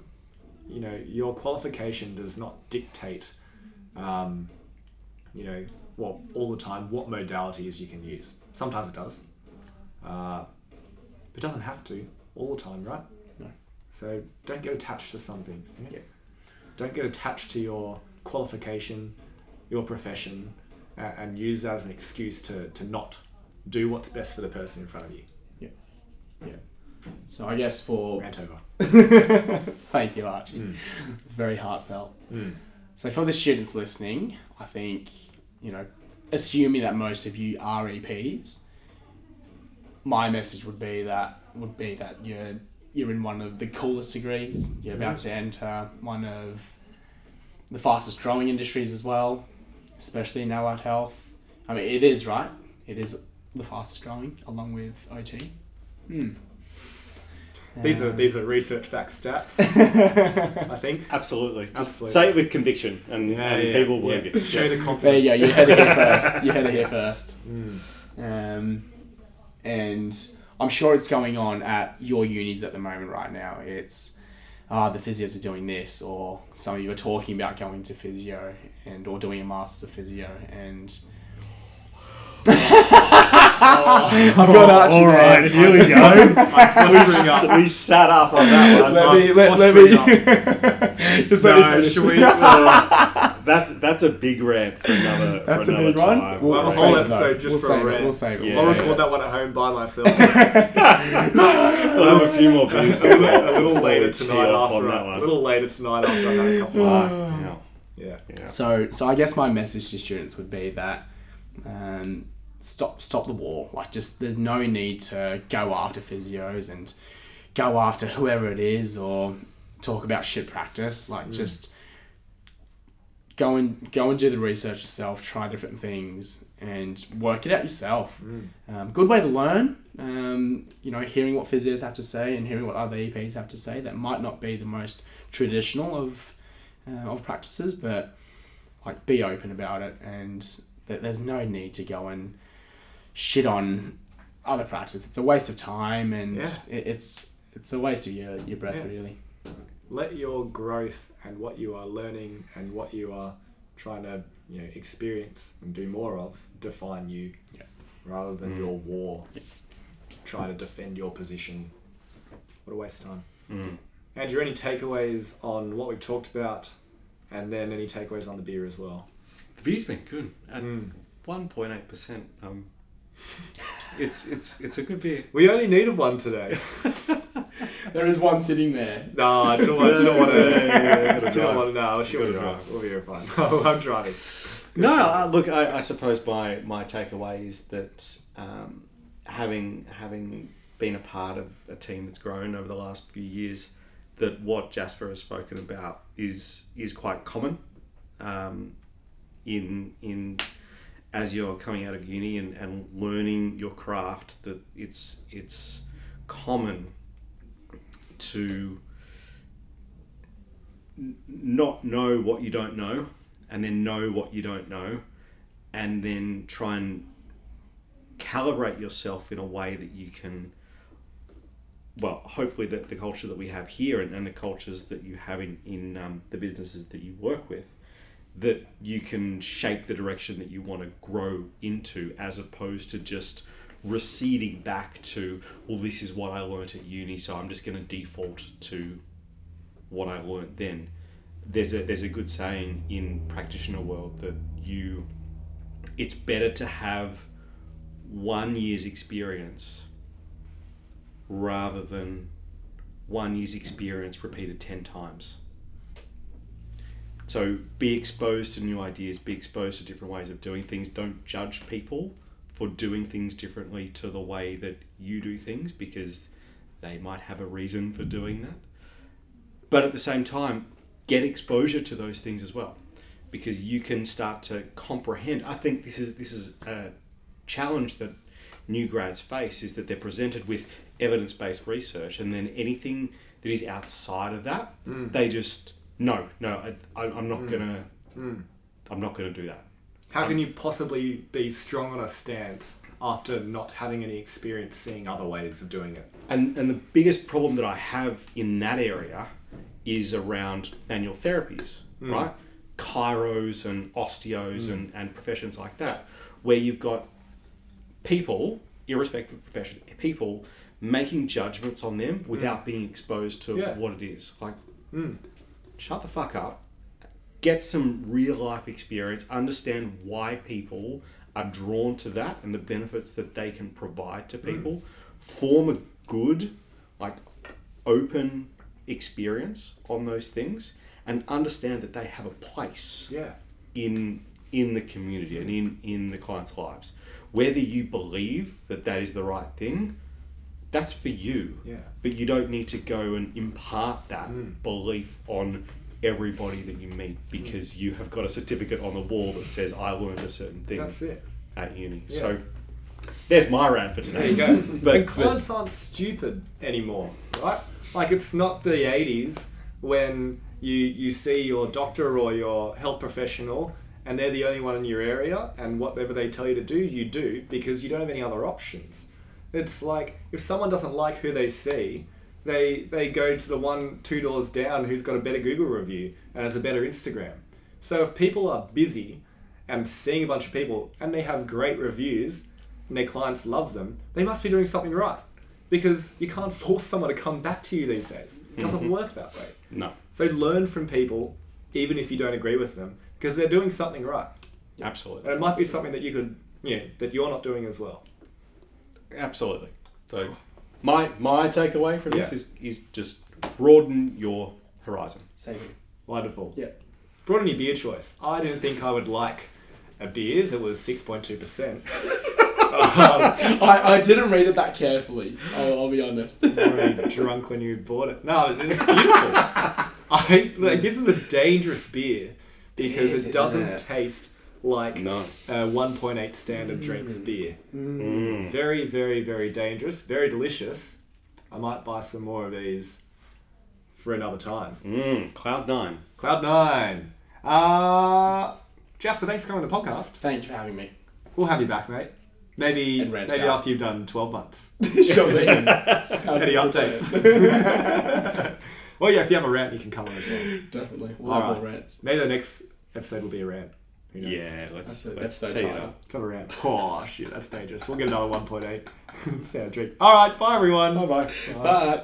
you know, your qualification does not dictate um, you know, well, all the time what modalities you can use. Sometimes it does. Uh, but it doesn't have to all the time, right? No. So don't get attached to some things. you know? Yeah. Don't get attached to your qualification, your profession, uh, and use that as an excuse to, to not do what's best for the person in front of you. Yeah. Yeah. So I guess for Rant over. thank you, Archie. Mm. Very heartfelt. Mm. So for the students listening, I think you know, assuming that most of you are EPs, my message would be that would be that you're you're in one of the coolest degrees. You're about to enter one of the fastest growing industries as well, especially in allied health. I mean, it is right. It is the fastest growing, along with OT. Hmm. These are Um, these are research backed stats. I think. Absolutely. Just Absolutely. say it with conviction, and, Yeah, and yeah, people will yeah. you. Show the confidence. There you go. You heard it here first. You heard it here first. Mm. Um, and I'm sure it's going on at your unis at the moment right now. It's ah, the physios are doing this, or some of you are talking about going to physio and or doing a master's of physio, and I've got Archie all right, there. here we go. I'm we, s- we sat up on that one. Let I'm me let, let me posturing just let me No, finish. should we? Uh, that's that's a big rant for another. That's for a another big one. time. We'll, Well, we'll a whole save it, just we'll for a save it. We'll save it. Yeah. I'll save record it. that one at home by myself. We'll have a few more beers. a little, a little later Before we tee tonight off after on that I, a one. little later tonight after I've had a couple. Yeah. Yeah. Yeah. So, so I guess my message to students would be that um, stop, stop the war. Like, just there's no need to go after physios and go after whoever it is or talk about shit practice. Like, just go and go and do the research yourself. Try different things and work it out yourself. Um, good way to learn. Um, you know, hearing what physios have to say and hearing what other EPs have to say. That might not be the most traditional of uh, of practices, but like be open about it, and that there's no need to go and shit on other practice. It's a waste of time, and Yeah. it, it's it's a waste of your your breath, Yeah. really. Let your growth and what you are learning and what you are trying to you know experience and do more of define you, Yeah. rather than Mm. your war. Yeah. Try to defend your position. What a waste of time. Mm. Andrew, any takeaways on what we've talked about, and then any takeaways on the beer as well? The beer's been good at Mm. one point eight percent. Um, it's it's it's a good beer. We only needed one today. There is one sitting there. No, I don't want, didn't want to. Gotta didn't want to. No, she will Gotta drive. We'll be fine. Oh, I'm driving. No, uh, look, I, I suppose my, my takeaway is that um, having having been a part of a team that's grown over the last few years, that what Jasper has spoken about is is quite common um, in in as you're coming out of uni and, and learning your craft. That it's it's common to n- not know what you don't know and then know what you don't know and then try and calibrate yourself in a way that you can well hopefully that the culture that we have here and, and the cultures that you have in, in um, the businesses that you work with that you can shape the direction that you want to grow into as opposed to just receding back to well this is what i learnt at uni so i'm just going to default to what i learnt then. There's a there's a good saying in practitioner world that you it's better to have one year's experience rather than one year's experience repeated 10 times so be exposed to new ideas be exposed to different ways of doing things. Don't judge people for doing things differently to the way that you do things because they might have a reason for doing that. But at the same time get exposure to those things as well because you can start to comprehend. I think this is this is a challenge that new grads face is that they're presented with evidence-based research and then anything that is outside of that Mm. they just no no I, I, i'm not Mm. gonna Mm. i'm not gonna do that How can you possibly be strong on a stance after not having any experience seeing other ways of doing it? And, and the biggest problem that I have in that area is around manual therapies, Mm. right? Chiros and osteos Mm. and, and professions like that, where you've got people, irrespective of profession, people making judgments on them without being exposed to Yeah. what it is. Like, Mm. Shut the fuck up, get some real life experience, understand why people are drawn to that and the benefits that they can provide to people, form a good, like, open experience on those things, and understand that they have a place Yeah. in in the community and in in the clients' lives. Whether you believe that that is the right thing, that's for you Yeah. but you don't need to go and impart that Mm. belief on everybody that you meet because you have got a certificate on the wall that says I learned a certain thing That's it. at uni. Yeah. So there's my rant for There today. you go. But- and clients aren't stupid anymore, right? Like it's not the '80s when you you see your doctor or your health professional and they're the only one in your area, and whatever they tell you to do, you do because you don't have any other options. It's like if someone doesn't like who they see, they they go to the one two doors down who's got a better Google review and has a better Instagram. So if people are busy and seeing a bunch of people and they have great reviews and their clients love them, they must be doing something right. Because you can't force someone to come back to you these days. It doesn't Mhm. work that way. No, So learn from people, even if you don't agree with them, because they're doing something right. absolutely, And it might be something that you could, you know, that you're not doing as well. Absolutely. So my my takeaway from this Yeah. is is just broaden your horizon. Same here. Wonderful. Yeah. Broaden your beer choice. I didn't think I would like a beer that was 6.2%. I, I didn't read it that carefully. I'll, I'll be honest. Were you drunk when you bought it? No, it's beautiful. I like this is a dangerous beer because It is, it, isn't doesn't it? taste like No. a 1.8 standard drinks beer. Mm. Very, very, very dangerous. Very delicious. I might buy some more of these for another time. Mm. Cloud nine. Cloud nine. Uh, Jasper, thanks for coming on the podcast. Thank you for having me. We'll have you back, mate. Maybe maybe about- after you've done 12 months. sure thing. Any updates? well, yeah, if you have a rant, you can come on as well. Definitely. We'll All have right. more rants. Maybe the next episode will be a rant. Who knows? Yeah, let's, That's the let's episode tee it up. It's not a. Oh, shit, that's dangerous. We'll get another 1.8. Sound drink. All right, bye, everyone. Bye bye. Bye.